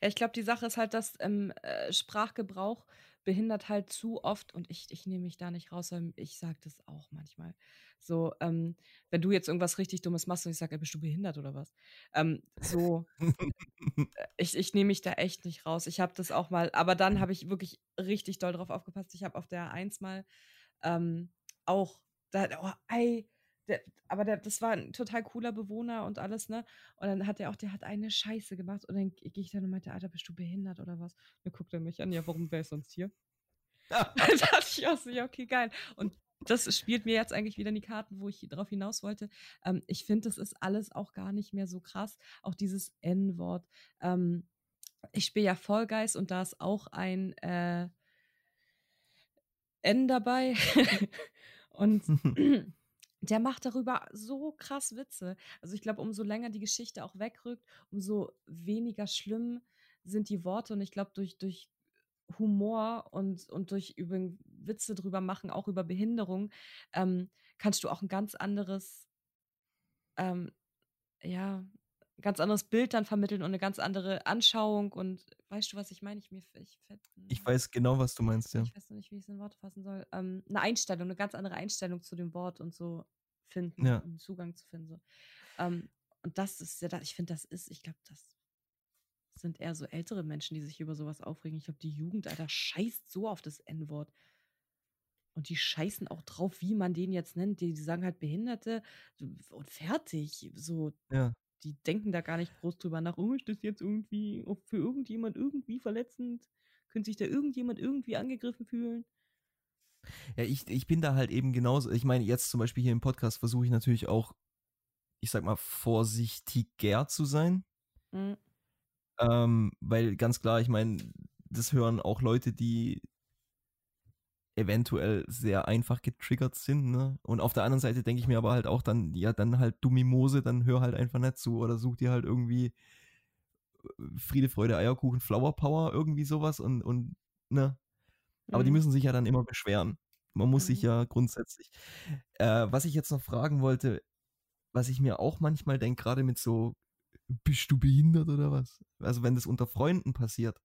Ja, ich glaube, die Sache ist halt, dass im, äh, Sprachgebrauch behindert halt zu oft und ich ich nehme mich da nicht raus, weil ich sage das auch manchmal. So, ähm, wenn du jetzt irgendwas richtig Dummes machst und ich sage: „Ey, bist du behindert oder was?“ Ähm, so äh, ich ich nehme mich da echt nicht raus. Ich habe das auch mal aber dann habe ich wirklich richtig doll drauf aufgepasst. Ich habe auf der A1 mal, ähm, auch da oh, ey, der aber der das war 'n total cooler Bewohner und alles, ne? Und dann hat der auch der hat eine Scheiße gemacht und dann gehe ich dann und meinte: „Alter, bist du behindert oder was?“ Dann guckt er mich an: „Ja, warum wäre ich sonst hier?“ Dann dachte ich auch so: „Ja, okay, geil.“ Und das spielt mir jetzt eigentlich wieder in die Karten, wo ich drauf hinaus wollte. Ähm, ich finde, das ist alles auch gar nicht mehr so krass. Auch dieses N-Wort. Ähm, ich spiele ja Fall Guys und da ist auch ein, äh N dabei und der macht darüber so krass Witze. Also, ich glaube, umso länger die Geschichte auch wegrückt, umso weniger schlimm sind die Worte und ich glaube, durch durch Humor und und durch Witze drüber machen, auch über Behinderung, ähm, kannst du auch 'n ganz anderes ähm, ja, ganz anderes Bild dann vermitteln und 'ne ganz andere Anschauung und weißt du, was ich meine? Ich mir ich Ich weiß genau, was du meinst, ja. ich weiß noch nicht, wie ich's in Worte fassen soll. Ähm, 'ne Einstellung, 'ne ganz andere Einstellung zu dem Wort und so finden, Ja. 'n Zugang zu finden, so. Ähm, und das ist ja ich finde, das ist ich glaube, das sind eher so ältere Menschen, die sich über so was aufregen. Ich glaube, die Jugend, Alter, scheißt so auf das N-Wort. Und die scheißen auch drauf, wie man den jetzt nennt. Die die sagen halt Behinderte und fertig. So, Ja. Die denken da gar nicht groß drüber nach: „Oh, ist das jetzt irgendwie für irgendjemand irgendwie verletzend? Könnte sich da irgendjemand irgendwie angegriffen fühlen?“ Ja, ich ich bin da halt eben genauso ich meine, jetzt zum Beispiel hier im Podcast versuche ich natürlich auch, ich sage mal, vorsichtiger zu sein. Mhm. Ähm, weil ganz klar, ich meine, das hören auch Leute, die eventuell sehr einfach getriggert sind, ne? Und auf der anderen Seite denke ich mir aber halt auch dann, ja, dann halt du Mimose, dann hör halt einfach nicht zu oder such dir halt irgendwie äh, Friede, Freude, Eierkuchen, Flower Power, irgendwie sowas und und ne? Aber die Mhm. müssen sich ja dann immer beschweren. Man muss sich Mhm. ja grundsätzlich äh, was ich jetzt noch fragen wollte, was ich mir auch manchmal denke, grade mit so: „Bist du behindert oder was?“ Also, wenn das unter Freunden passiert,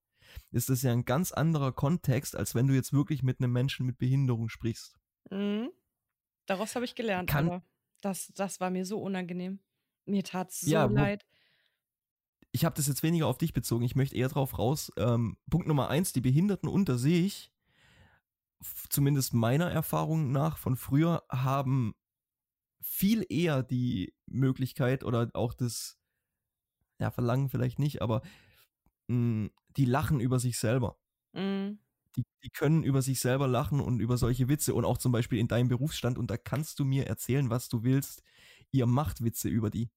ist das ja 'n ganz anderer Kontext, als wenn du jetzt wirklich mit 'nem Menschen mit Behinderung sprichst. Mhm. Daraus habe ich gelernt, Kann aber das das war mir so unangenehm. Mir tat's so Ja, leid. Ich habe das jetzt weniger auf dich bezogen. Ich möchte eher drauf raus, ähm, Punkt Nummer 1, die Behinderten unter sich, zumindest meiner Erfahrung nach von früher, haben viel eher die Möglichkeit oder auch das ja, Verlangen vielleicht nicht, aber, hm, die lachen über sich selber. Mhm. Die die können über sich selber lachen und über solche Witze und auch zum Beispiel in deinem Berufsstand und da kannst du mir erzählen, was du willst. Ihr macht Witze über die.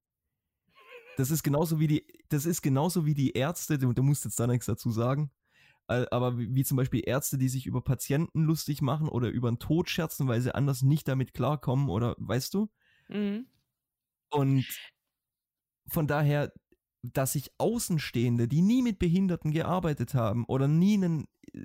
Das ist genauso wie die das ist genauso wie die Ärzte, du du musst jetzt da nix dazu sagen, aber wie wie zum Beispiel Ärzte, die sich über Patienten lustig machen oder über 'n Tod scherzen, weil sie anders nicht damit klarkommen oder weißt du? Mhm. Und von daher, dass sich Außenstehende, die nie mit Behinderten gearbeitet haben oder nie 'nen äh,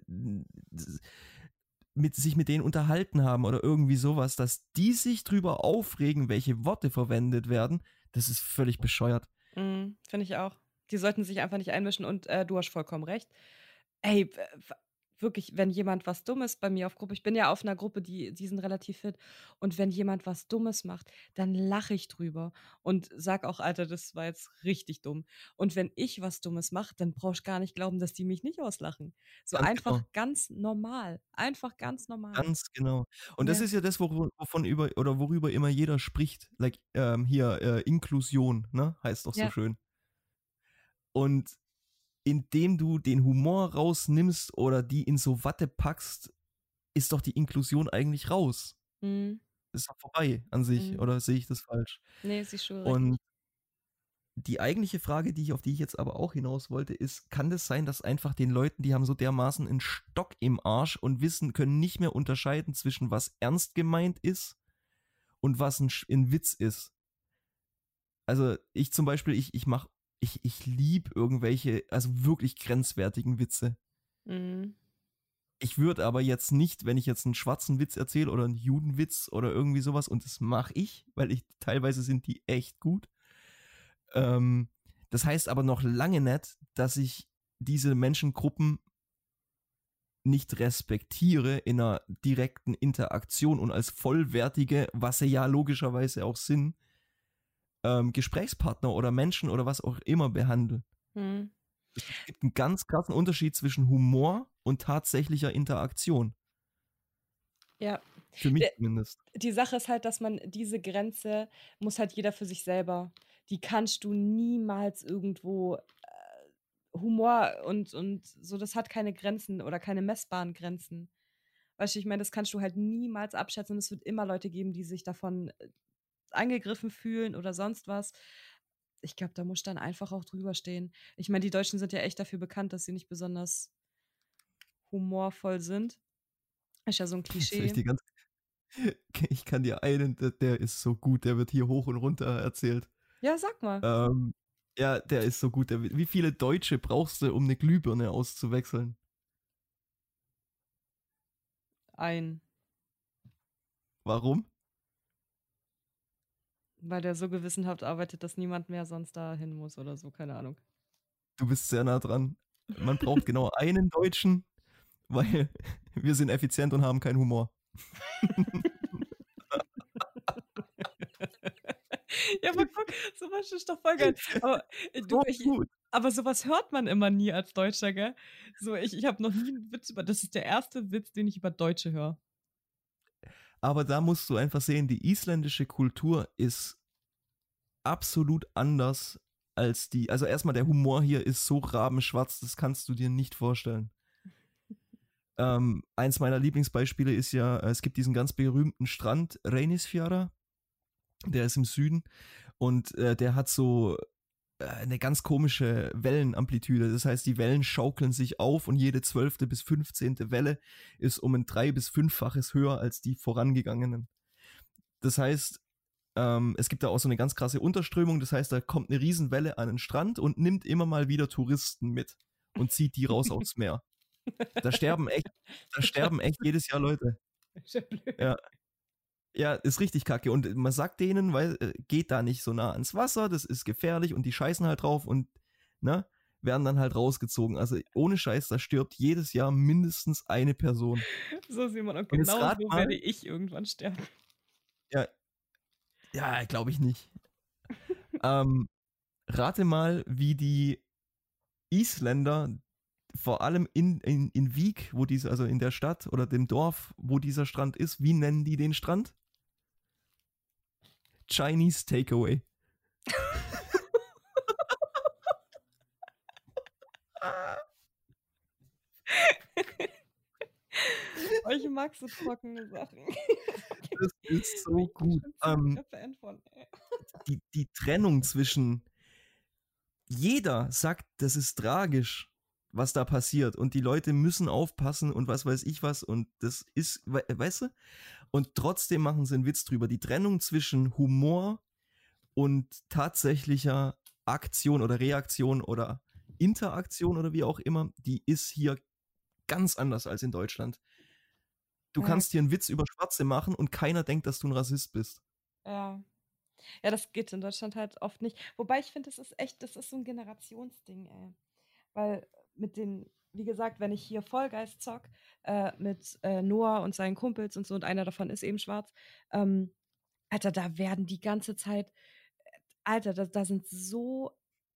mit sich mit denen unterhalten haben oder irgendwie sowas, dass die sich drüber aufregen, welche Worte verwendet werden, das ist völlig bescheuert. Mhm, finde ich auch. Die sollten sich einfach nicht einmischen und, äh, du hast vollkommen recht. Ey, wirklich, wenn jemand was Dummes bei mir auf Gruppe ich bin ja auf 'ner Gruppe, die die sind relativ fit und wenn jemand was Dummes macht, dann lache ich drüber und sage auch: „Alter, das war jetzt richtig dumm.“ Und wenn ich was Dummes mache, dann brauchst du gar nicht glauben, dass die mich nicht auslachen. So Ganz einfach genau. ganz normal. Einfach ganz normal. Ganz genau. Und das Ja. ist ja das, wor wovon über oder worüber immer jeder spricht, like, ähm, hier, äh, Inklusion, ne, heißt doch so Ja. schön. Und indem du den Humor rausnimmst oder die in so Watte packst, ist doch die Inklusion eigentlich raus. Mhm. Ist doch vorbei an sich, Mhm. oder sehe ich das falsch? Nee, siehst du Und die eigentliche Frage, die ich, auf die ich jetzt aber auch hinaus wollte, ist, kann das sein, dass einfach den Leuten, die haben so dermaßen einen Stock im Arsch und wissen, können nicht mehr unterscheiden zwischen was ernst gemeint ist und was ein, ein Witz ist? Also ich zum Beispiel, ich, ich mach, ich, ich lieb irgendwelche, also wirklich grenzwertigen Witze. Mhm. Ich würde aber jetzt nicht, wenn ich jetzt einen schwarzen Witz erzähle oder einen Judenwitz oder irgendwie sowas, und das mache ich, weil ich teilweise sind die echt gut. Ähm, das heißt aber noch lange nicht, dass ich diese Menschengruppen nicht respektiere in einer direkten Interaktion und als vollwertige, was sie ja logischerweise auch sind, ähm, Gesprächspartner oder Menschen oder was auch immer behandle. Mhm. Es gibt einen ganz krassen Unterschied zwischen Humor und tatsächlicher Interaktion. Ja, Für mich Der- zumindest. die Sache ist halt, dass man diese Grenze muss halt jeder für sich selber. Die kannst du niemals irgendwo äh, Humor und, und so, das hat keine Grenzen oder keine messbaren Grenzen. Weißt du, ich meine, das kannst du halt niemals abschätzen. Es wird immer Leute geben, die sich davon äh, angegriffen fühlen oder sonst was. Ich glaube, da muss dann einfach auch drüber stehen. Ich meine, die Deutschen sind ja echt dafür bekannt, dass sie nicht besonders humorvoll sind. Ist ja so ein Klischee. ich, ganze ich kann dir einen, der, der ist so gut, der wird hier hoch und runter erzählt. Ja, sag mal. Ähm, ja, der ist so gut. Der, wie viele Deutsche brauchst du, um eine Glühbirne auszuwechseln? Ein. Warum? Weil der so gewissenhaft arbeitet, dass niemand mehr sonst da hin muss oder so, keine Ahnung. Du bist sehr nah dran. Man braucht genau einen Deutschen, weil wir sind effizient und haben keinen Humor. ja, aber guck, sowas ist doch voll geil. Aber, äh, du, ich, aber sowas hört man immer nie als Deutscher, gell? So, ich, ich habe noch nie einen Witz über. Das ist der erste Witz, den ich über Deutsche höre. Aber da musst du einfach sehen, die isländische Kultur ist absolut anders als die. Also erstmal der Humor hier ist so rabenschwarz, das kannst du dir nicht vorstellen. Ähm, eins meiner Lieblingsbeispiele ist ja, es gibt diesen ganz berühmten Strand Reynisfjara, der ist im Süden und äh, der hat so eine ganz komische Wellenamplitude. Das heißt, die Wellen schaukeln sich auf und jede zwölfte bis fünfzehnte Welle ist um ein drei- bis fünffaches höher als die vorangegangenen. Das heißt, ähm, es gibt da auch so eine ganz krasse Unterströmung. Das heißt, da kommt eine Riesenwelle an den Strand und nimmt immer mal wieder Touristen mit und zieht die raus aufs Meer. Da sterben echt, da sterben echt jedes Jahr Leute. Ja. Ja. Ja, ist richtig kacke. Und man sagt denen, weil äh, geht da nicht so nah ans Wasser, das ist gefährlich und die scheißen halt drauf und ne, werden dann halt rausgezogen. Also ohne Scheiß, da stirbt jedes Jahr mindestens eine Person. So, und Und jetzt genau so mal- werde ich irgendwann sterben. Ja, glaube ich nicht. ähm, rate mal, wie die Isländer vor allem in, in, in Wieg, wo diese, also in der Stadt oder dem Dorf, wo dieser Strand ist, wie nennen die den Strand? Chinese Takeaway. Ich mag so trockene Sachen. Das ist so gut. Ähm, von. die, die Trennung zwischen jeder sagt, das ist tragisch, was da passiert und die Leute müssen aufpassen und was weiß ich was und das ist, we weißt du? Und trotzdem machen sie einen Witz drüber. Die Trennung zwischen Humor und tatsächlicher Aktion oder Reaktion oder Interaktion oder wie auch immer, die ist hier ganz anders als in Deutschland. Du Ja. kannst hier einen Witz über Schwarze machen und keiner denkt, dass du ein Rassist bist. Ja. Ja, das geht in Deutschland halt oft nicht. Wobei ich finde, das ist echt, das ist so ein Generationsding, ey. Weil mit den, wie gesagt, wenn ich hier Vollgeist zock, äh, mit äh, Noah und seinen Kumpels und so, und einer davon ist eben schwarz, ähm, Alter, da werden die ganze Zeit, Alter, da, da sind so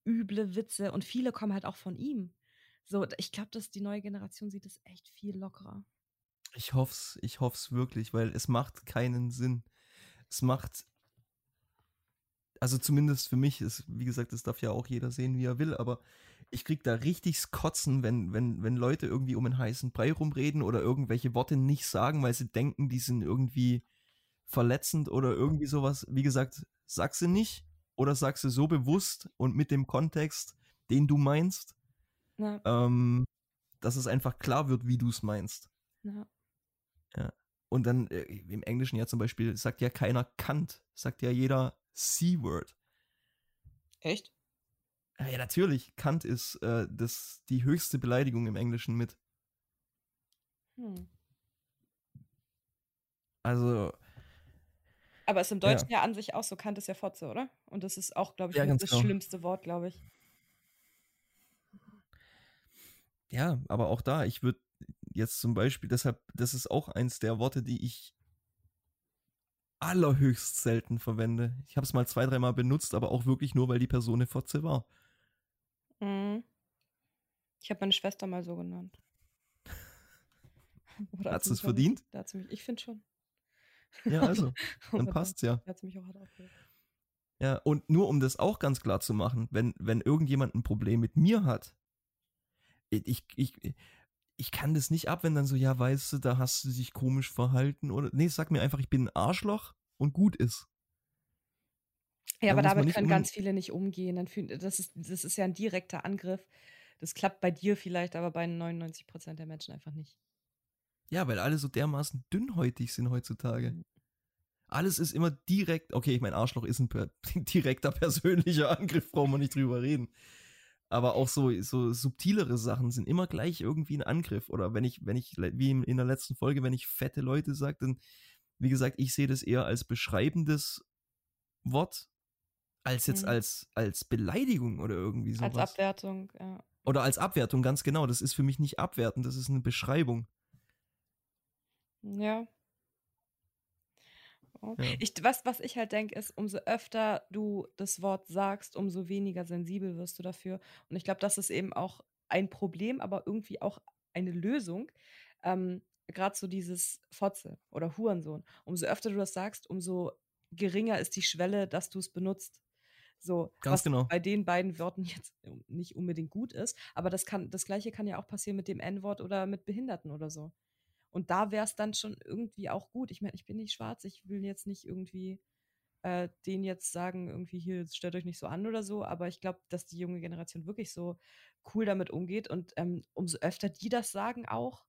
üble Witze und viele kommen halt auch von ihm. So, ich glaube, dass die neue Generation sieht es echt viel lockerer. Ich hoff's, ich hoff's wirklich, weil es macht keinen Sinn. Es macht. Also zumindest für mich ist, wie gesagt, das darf ja auch jeder sehen, wie er will, aber ich krieg da richtig Kotzen, wenn, wenn, wenn Leute irgendwie um einen heißen Brei rumreden oder irgendwelche Worte nicht sagen, weil sie denken, die sind irgendwie verletzend oder irgendwie sowas. Wie gesagt, sag sie nicht oder sag sie so bewusst und mit dem Kontext, den du meinst, Ja. ähm, dass es einfach klar wird, wie du es meinst. Ja. Ja. Und dann äh, im Englischen ja zum Beispiel sagt ja keiner Kant, sagt ja jeder C-Word. Echt? Ja, ja, natürlich. Kant ist äh, das, die höchste Beleidigung im Englischen mit. Hm. Also, Aber ist im Ja. Deutschen ja. an sich auch so, Kant ist ja Fotze, oder? Und das ist auch, glaube ich, Ja, das genau. schlimmste Wort, glaube ich. ja, aber auch da, ich würde jetzt zum Beispiel, deshalb, das ist auch eins der Worte, die ich allerhöchst selten verwende. Ich habe es mal zwei, dreimal benutzt, aber auch wirklich nur, weil die Person eine Fotze war. Mhm. Ich habe meine Schwester mal so genannt. Hat sie es verdient? Da hat sie mich, ich finde schon. Ja, also, dann Aber passt's ja. Da hat sie mich auch hart. Ja, und nur um das auch ganz klar zu machen, wenn, wenn irgendjemand ein Problem mit mir hat, ich, ich, ich kann das nicht ab, wenn dann so, ja, weißt du, da hast du dich komisch verhalten oder, nee, sag mir einfach, ich bin ein Arschloch und gut ist. Ja, Da aber damit können ganz viele nicht umgehen. Dann fühlen, das, ist, das ist ja ein direkter Angriff. Das klappt bei dir vielleicht, aber bei 99% der Menschen einfach nicht. Ja, weil alle so dermaßen dünnhäutig sind heutzutage. Mhm. Alles ist immer direkt, okay, ich mein Arschloch ist ein per, direkter persönlicher Angriff, brauchen wir nicht drüber reden. Aber auch so, so subtilere Sachen sind immer gleich irgendwie ein Angriff. Oder wenn ich, wenn ich, wie in der letzten Folge, wenn ich fette Leute sage, dann, wie gesagt, ich sehe das eher als beschreibendes Wort, als jetzt Mhm. als, als Beleidigung oder irgendwie sowas. Als Abwertung, ja. Oder als Abwertung, ganz genau. Das ist für mich nicht abwertend, das ist eine Beschreibung. Ja. Ja. Ich, was, was ich halt denke, ist, umso öfter du das Wort sagst, umso weniger sensibel wirst du dafür. Und ich glaube, das ist eben auch ein Problem, aber irgendwie auch eine Lösung. Ähm, Gerade so dieses Fotze oder Hurensohn. Umso öfter du das sagst, umso geringer ist die Schwelle, dass du es benutzt. So, Ganz was genau. bei den beiden Wörtern jetzt nicht unbedingt gut ist, aber das kann, das gleiche kann ja auch passieren mit dem N-Wort oder mit Behinderten oder so. Und da wäre es dann schon irgendwie auch gut. Ich meine, ich bin nicht schwarz, ich will jetzt nicht irgendwie äh, denen jetzt sagen, irgendwie hier, stellt euch nicht so an oder so, aber ich glaube, dass die junge Generation wirklich so cool damit umgeht und ähm, umso öfter die das sagen auch,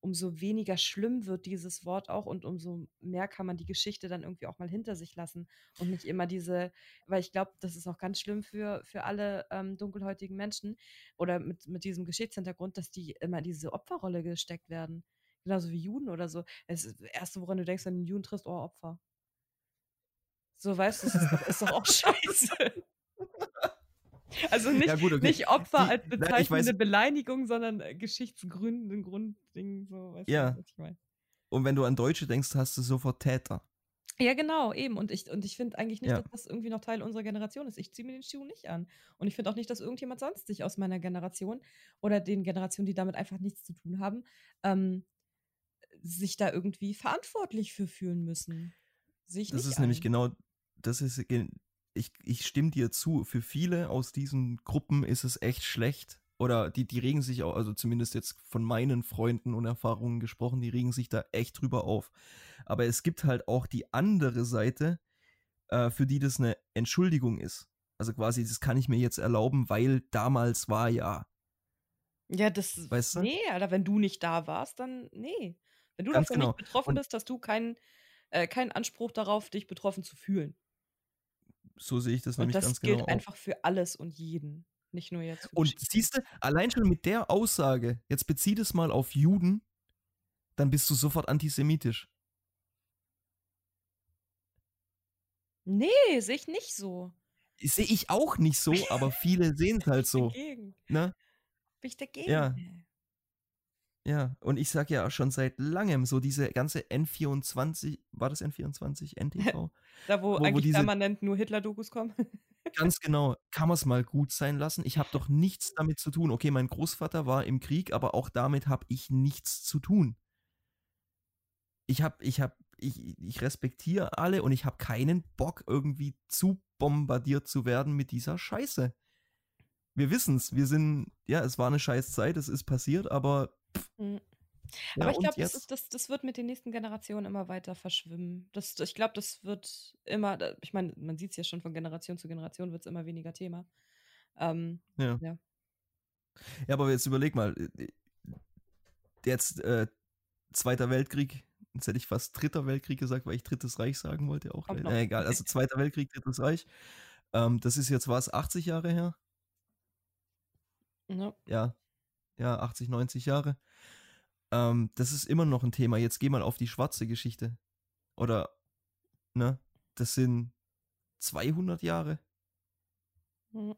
umso weniger schlimm wird dieses Wort auch und umso mehr kann man die Geschichte dann irgendwie auch mal hinter sich lassen und nicht immer diese, weil ich glaube, das ist auch ganz schlimm für, für alle ähm, dunkelhäutigen Menschen oder mit, mit diesem Geschichtshintergrund, dass die immer diese Opferrolle gesteckt werden. Genauso wie Juden oder so. Das ist das Erste, woran du denkst, wenn du einen Juden triffst, oh, Opfer. So, weißt du, das ist doch, ist doch auch scheiße. Also nicht, Ja, gut, okay. nicht Opfer Die- als nein, ich bezeichnende weiß- Beleidigung, sondern äh, Geschichtsgründen, Grundding, so, weißt Ja. du, was ich meine. Und wenn du an Deutsche denkst, hast du sofort Täter. Ja, genau, eben. Und ich, und ich finde eigentlich nicht, Ja. dass das irgendwie noch Teil unserer Generation ist. Ich ziehe mir den Schuh nicht an. Und ich finde auch nicht, dass irgendjemand sonst sich aus meiner Generation oder den Generationen, die damit einfach nichts zu tun haben, ähm, sich da irgendwie verantwortlich für fühlen müssen. Sehe ich Das ist nämlich ein. genau, das ist, ich, ich stimme dir zu, für viele aus diesen Gruppen ist es echt schlecht. Oder die, die regen sich auch, also zumindest jetzt von meinen Freunden und Erfahrungen gesprochen, die regen sich da echt drüber auf. Aber es gibt halt auch die andere Seite, äh, für die das eine Entschuldigung ist. Also quasi, das kann ich mir jetzt erlauben, weil damals war ja. Ja, das. Weißt du? Nee, Alter, wenn du nicht da warst, dann nee. Wenn du Ganz davon genau. nicht betroffen Und- bist, hast du keinen äh, keinen Anspruch darauf, dich betroffen zu fühlen. So sehe ich das Und nämlich das ganz gilt genau. auch. einfach für alles und jeden. Nicht nur jetzt Und siehst du, allein schon mit der Aussage, jetzt bezieh das mal auf Juden, dann bist du sofort antisemitisch. Nee, sehe ich nicht so. Sehe ich auch nicht so, aber viele sehen es halt so. Dagegen. Ne? Bin ich dagegen. Ja. Ja, und ich sag ja schon seit langem so diese ganze N24, war das N24, NTV? Da, wo, Wo- wo eigentlich diese- permanent nur Hitler-Dokus kommen. Ganz genau, kann man es mal gut sein lassen. Ich habe doch nichts damit zu tun. Okay, mein Großvater war im Krieg, aber auch damit habe ich nichts zu tun. Ich habe, ich habe, ich, ich respektiere alle und ich habe keinen Bock irgendwie zu bombardiert zu werden mit dieser Scheiße. Wir wissen's, wir sind, ja, es war eine scheiß Zeit, es ist passiert, aber. Mhm. Ja, aber ich glaube, das, das, das wird mit den nächsten Generationen immer weiter verschwimmen. Das, ich glaube, das wird immer, ich meine, man sieht es ja schon von Generation zu Generation, wird es immer weniger Thema. Ähm, ja. ja. Ja, aber jetzt überleg mal, äh, jetzt äh, Zweiter Weltkrieg, jetzt hätte ich fast Dritter Weltkrieg gesagt, weil ich Drittes Reich sagen wollte auch. Na, egal, also Zweiter Weltkrieg, Drittes Reich. Ähm, das ist jetzt was, 80 Jahre her? Ja. Ja, ja 80, 90 Jahre. Ähm, das ist immer noch ein Thema. Jetzt geh mal auf die schwarze Geschichte. Oder, ne? Das sind 200 Jahre. Mhm.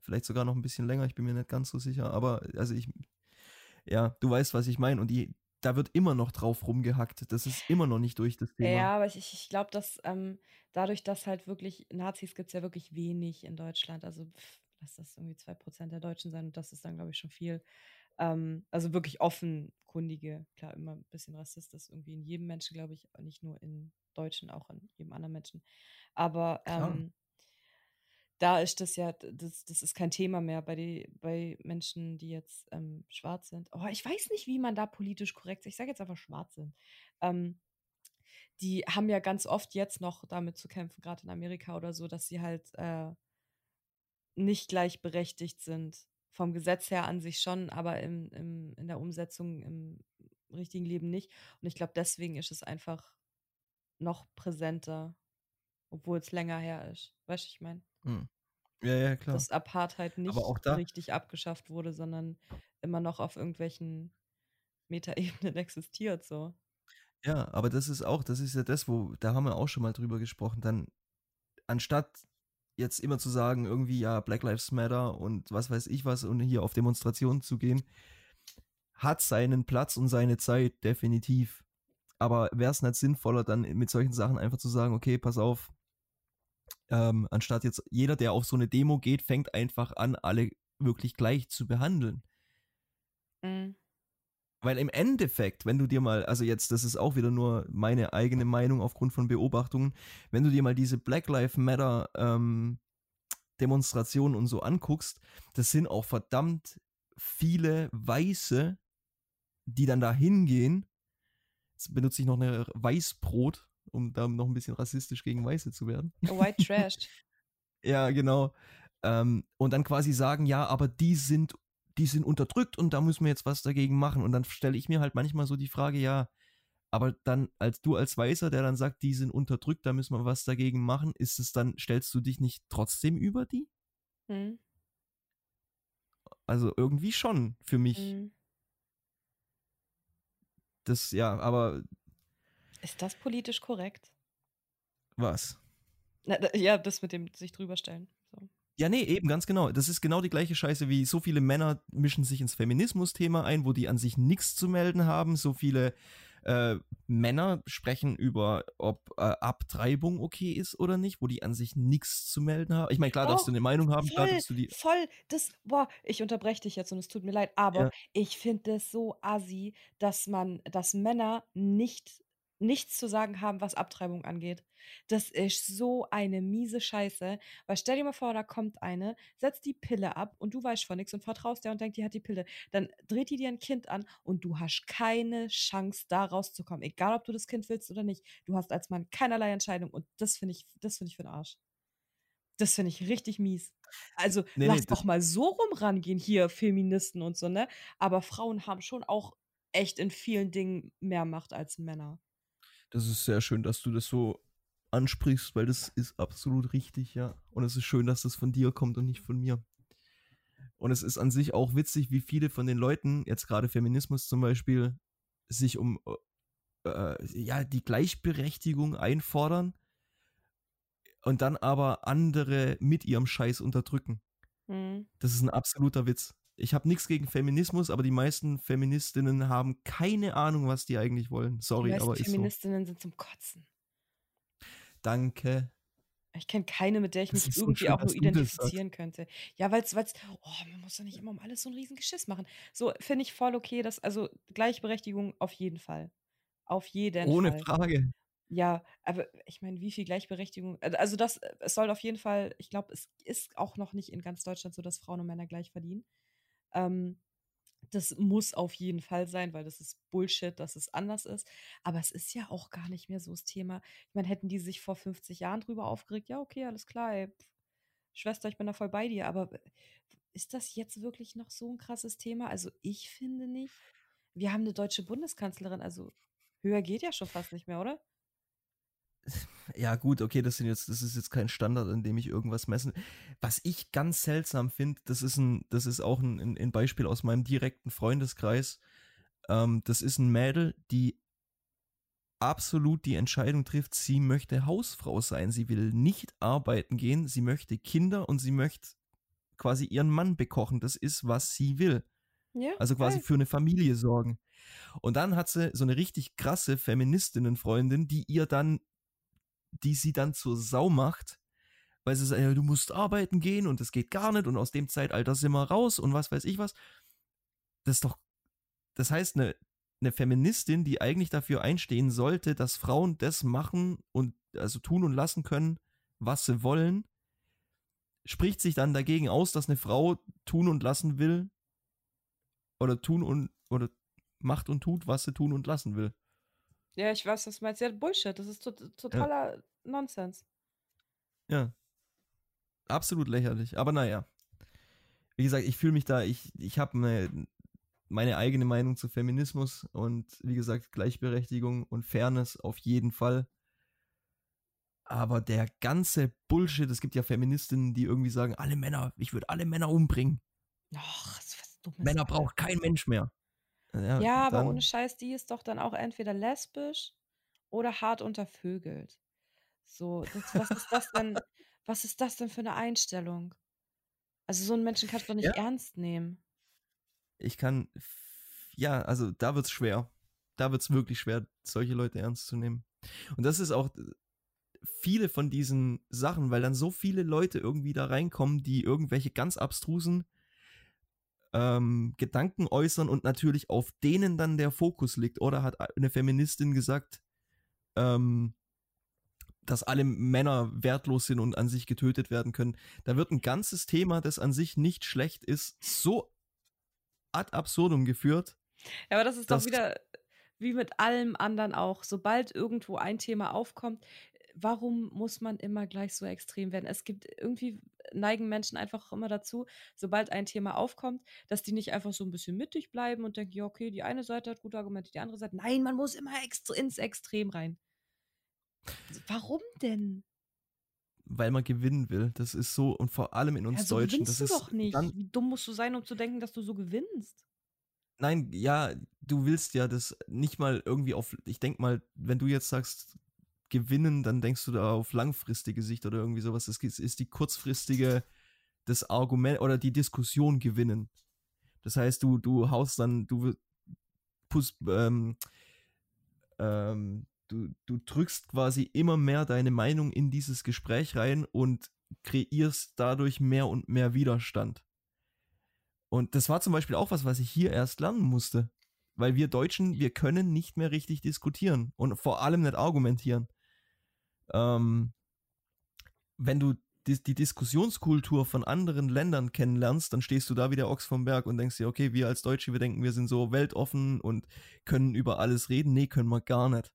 Vielleicht sogar noch ein bisschen länger, ich bin mir nicht ganz so sicher. Aber, also ich, ja, du weißt, was ich meine. Und die, da wird immer noch drauf rumgehackt. Das ist immer noch nicht durch das Thema. Ja, aber ich, ich glaube, dass ähm, dadurch, dass halt wirklich, Nazis gibt es ja wirklich wenig in Deutschland. Also, pff, lass das irgendwie 2% der Deutschen sein und das ist dann, glaube ich, schon viel. Ähm, also wirklich offenkundige, klar, immer ein bisschen rassistisch irgendwie in jedem Menschen, glaube ich, nicht nur in Deutschen, auch in jedem anderen Menschen. Aber ähm, da ist das ja, das, das ist kein Thema mehr bei, die, bei Menschen, die jetzt ähm, schwarz sind. Oh, ich weiß nicht, wie man da politisch korrekt, ich sage jetzt einfach schwarz sind. Ähm, die haben ja ganz oft jetzt noch damit zu kämpfen, gerade in Amerika oder so, dass sie halt äh, nicht gleichberechtigt sind. Vom Gesetz her an sich schon, aber im, im, in der Umsetzung im richtigen Leben nicht. Und ich glaube, deswegen ist es einfach noch präsenter, obwohl es länger her ist. Weißt du, ich meine? Hm. Ja, ja, klar. Dass Apartheid nicht da richtig abgeschafft wurde, sondern immer noch auf irgendwelchen Metaebenen existiert, so. Ja, aber das ist auch, das ist ja das, wo, da haben wir auch schon mal drüber gesprochen, dann anstatt jetzt immer zu sagen, irgendwie, ja, Black Lives Matter und was weiß ich was und hier auf Demonstrationen zu gehen, hat seinen Platz und seine Zeit, definitiv. Aber wäre es nicht sinnvoller, dann mit solchen Sachen einfach zu sagen, okay, pass auf, ähm, anstatt jetzt jeder, der auf so eine Demo geht, fängt einfach an, alle wirklich gleich zu behandeln. Mhm. Weil im Endeffekt, wenn du dir mal, also jetzt, das ist auch wieder nur meine eigene Meinung aufgrund von Beobachtungen, wenn du dir mal diese Black Lives Matter ähm, Demonstrationen und so anguckst, das sind auch verdammt viele Weiße, die dann da hingehen. Jetzt benutze ich noch eine Weißbrot, um da noch ein bisschen rassistisch gegen Weiße zu werden. White Trash. ja, genau. Ähm, und dann quasi sagen, ja, aber die sind die sind unterdrückt und da müssen wir jetzt was dagegen machen. Und dann stelle ich mir halt manchmal so die Frage, ja, aber dann als du als Weißer, der dann sagt, die sind unterdrückt, da müssen wir was dagegen machen, ist es dann, stellst du dich nicht trotzdem über die? Hm. Also irgendwie schon für mich. Hm. Das, ja, aber. Ist das politisch korrekt? Was? Na, ja, das mit dem sich drüberstellen. Ja, nee, eben, ganz genau. Das ist genau die gleiche Scheiße wie so viele Männer mischen sich ins Feminismus-Thema ein, wo die an sich nichts zu melden haben. So viele äh, Männer sprechen über, ob äh, Abtreibung okay ist oder nicht, wo die an sich nichts zu melden haben. Ich meine, klar, oh, darfst du eine Meinung haben, voll, klar darfst du die. Voll, das, boah, ich unterbreche dich jetzt und es tut mir leid, aber ja. ich finde es so assi, dass man, dass Männer nicht nichts zu sagen haben, was Abtreibung angeht. Das ist so eine miese Scheiße. Weil stell dir mal vor, da kommt eine, setzt die Pille ab und du weißt von nichts und vertraust der und denkt, die hat die Pille. Dann dreht die dir ein Kind an und du hast keine Chance, da rauszukommen. Egal, ob du das Kind willst oder nicht. Du hast als Mann keinerlei Entscheidung und das finde ich, das finde ich für den Arsch. Das finde ich richtig mies. Also nee, lass nee, doch mal so rum rangehen hier, Feministen und so, ne? Aber Frauen haben schon auch echt in vielen Dingen mehr Macht als Männer. Das ist sehr schön, dass du das so ansprichst, weil das ist absolut richtig, ja. Und es ist schön, dass das von dir kommt und nicht von mir. Und es ist an sich auch witzig, wie viele von den Leuten, jetzt gerade Feminismus zum Beispiel, sich um äh, ja, die Gleichberechtigung einfordern und dann aber andere mit ihrem Scheiß unterdrücken. Mhm. Das ist ein absoluter Witz. Ich habe nichts gegen Feminismus, aber die meisten Feministinnen haben keine Ahnung, was die eigentlich wollen. Sorry, aber ist Feministinnen so. sind zum Kotzen. Danke. Ich kenne keine, mit der ich mich irgendwie so schön, auch nur identifizieren könnte. Ja, weil es, oh, man muss doch nicht immer um alles so ein riesen Geschiss machen. So finde ich voll okay, dass, also Gleichberechtigung auf jeden Fall. Auf jeden Ohne Fall. Frage. Ja, aber ich meine, wie viel Gleichberechtigung also also das es soll auf jeden Fall ich glaube, es ist auch noch nicht in ganz Deutschland so, dass Frauen und Männer gleich verdienen. Ähm, das muss auf jeden Fall sein, weil das ist Bullshit, dass es anders ist. Aber es ist ja auch gar nicht mehr so das Thema. Ich meine, hätten die sich vor 50 Jahren drüber aufgeregt, ja, okay, alles klar, ey, pf, Schwester, ich bin da voll bei dir. Aber ist das jetzt wirklich noch so ein krasses Thema? Also ich finde nicht. Wir haben eine deutsche Bundeskanzlerin, also höher geht ja schon fast nicht mehr, oder? Ja, gut, okay, das sind jetzt, das ist jetzt kein Standard, an dem ich irgendwas messen. Was ich ganz seltsam finde, das ist ein, das ist auch ein, ein Beispiel aus meinem direkten Freundeskreis. Ähm, das ist ein Mädel, die absolut die Entscheidung trifft, sie möchte Hausfrau sein. Sie will nicht arbeiten gehen, sie möchte Kinder und sie möchte quasi ihren Mann bekochen. Das ist, was sie will. Ja, Also quasi geil. für eine Familie sorgen. Und dann hat sie so eine richtig krasse Feministinnenfreundin, die ihr dann, die sie dann zur Sau macht, weil sie sagt, ja, du musst arbeiten gehen und das geht gar nicht und aus dem Zeitalter sind wir raus und was weiß ich was. Das ist doch, das heißt, eine, eine Feministin, die eigentlich dafür einstehen sollte, dass Frauen das machen und also tun und lassen können, was sie wollen, spricht sich dann dagegen aus, dass eine Frau tun und lassen will oder tun und oder macht und tut, was sie tun und lassen will. Ja, ich weiß, was du meinst. Ja, Bullshit. Das ist tot totaler Nonsens. Ja. Absolut lächerlich. Aber naja. Wie gesagt, ich fühle mich da, ich, ich habe eine, meine eigene Meinung zu Feminismus und wie gesagt, Gleichberechtigung und Fairness auf jeden Fall. Aber der ganze Bullshit, es gibt ja Feministinnen, die irgendwie sagen, alle Männer, ich würde alle Männer umbringen. Ach, was Dummes. Männer braucht kein Mensch mehr. Ja, Ja, aber ohne Scheiß, die ist doch dann auch entweder lesbisch oder hart untervögelt. So, das, was ist das denn? Was ist das denn für eine Einstellung? Also so einen Menschen kannst du doch nicht Ja. ernst nehmen. ich kann, ja, also da wird's schwer. Da wird's wirklich schwer, solche Leute ernst zu nehmen. Und das ist auch viele von diesen Sachen, weil dann so viele Leute irgendwie da reinkommen, die irgendwelche ganz abstrusen ähm, Gedanken äußern und natürlich auf denen dann der Fokus liegt. Oder hat eine Feministin gesagt, ähm, dass alle Männer wertlos sind und an sich getötet werden können. Da wird ein ganzes Thema, das an sich nicht schlecht ist, so ad absurdum geführt. Ja, aber das ist doch wieder wie mit allem anderen auch. Sobald irgendwo ein Thema aufkommt, warum muss man immer gleich so extrem werden? Es gibt irgendwie neigen Menschen einfach immer dazu, sobald ein Thema aufkommt, dass die nicht einfach so ein bisschen mittig bleiben und denken, ja, okay, die eine Seite hat gute Argumente, die andere Seite. Nein, man muss immer extra, ins Extrem rein. Warum denn? weil man gewinnen will. Das ist so, und vor allem in uns Ja, so Deutschen, gewinnst das du ist doch nicht. Wie dumm musst du sein, um zu denken, dass du so gewinnst? nein, ja, du willst ja das nicht mal irgendwie auf, ich denk mal, wenn du jetzt sagst, gewinnen, dann denkst du da auf langfristige Sicht oder irgendwie sowas. Das ist die kurzfristige, das Argument oder die Diskussion gewinnen. Das heißt, du, du haust dann, du ähm, ähm, du, du drückst quasi immer mehr deine Meinung in dieses Gespräch rein und kreierst dadurch mehr und mehr Widerstand. Und das war zum Beispiel auch was, was ich hier erst lernen musste. Weil wir Deutschen, wir können nicht mehr richtig diskutieren und vor allem nicht argumentieren. Ähm, wenn du die, die Diskussionskultur von anderen Ländern kennenlernst, dann stehst du da wie der Ochs vom Berg und denkst dir, okay, wir als Deutsche, wir denken, wir sind so weltoffen und können über alles reden. Nee, können wir gar nicht.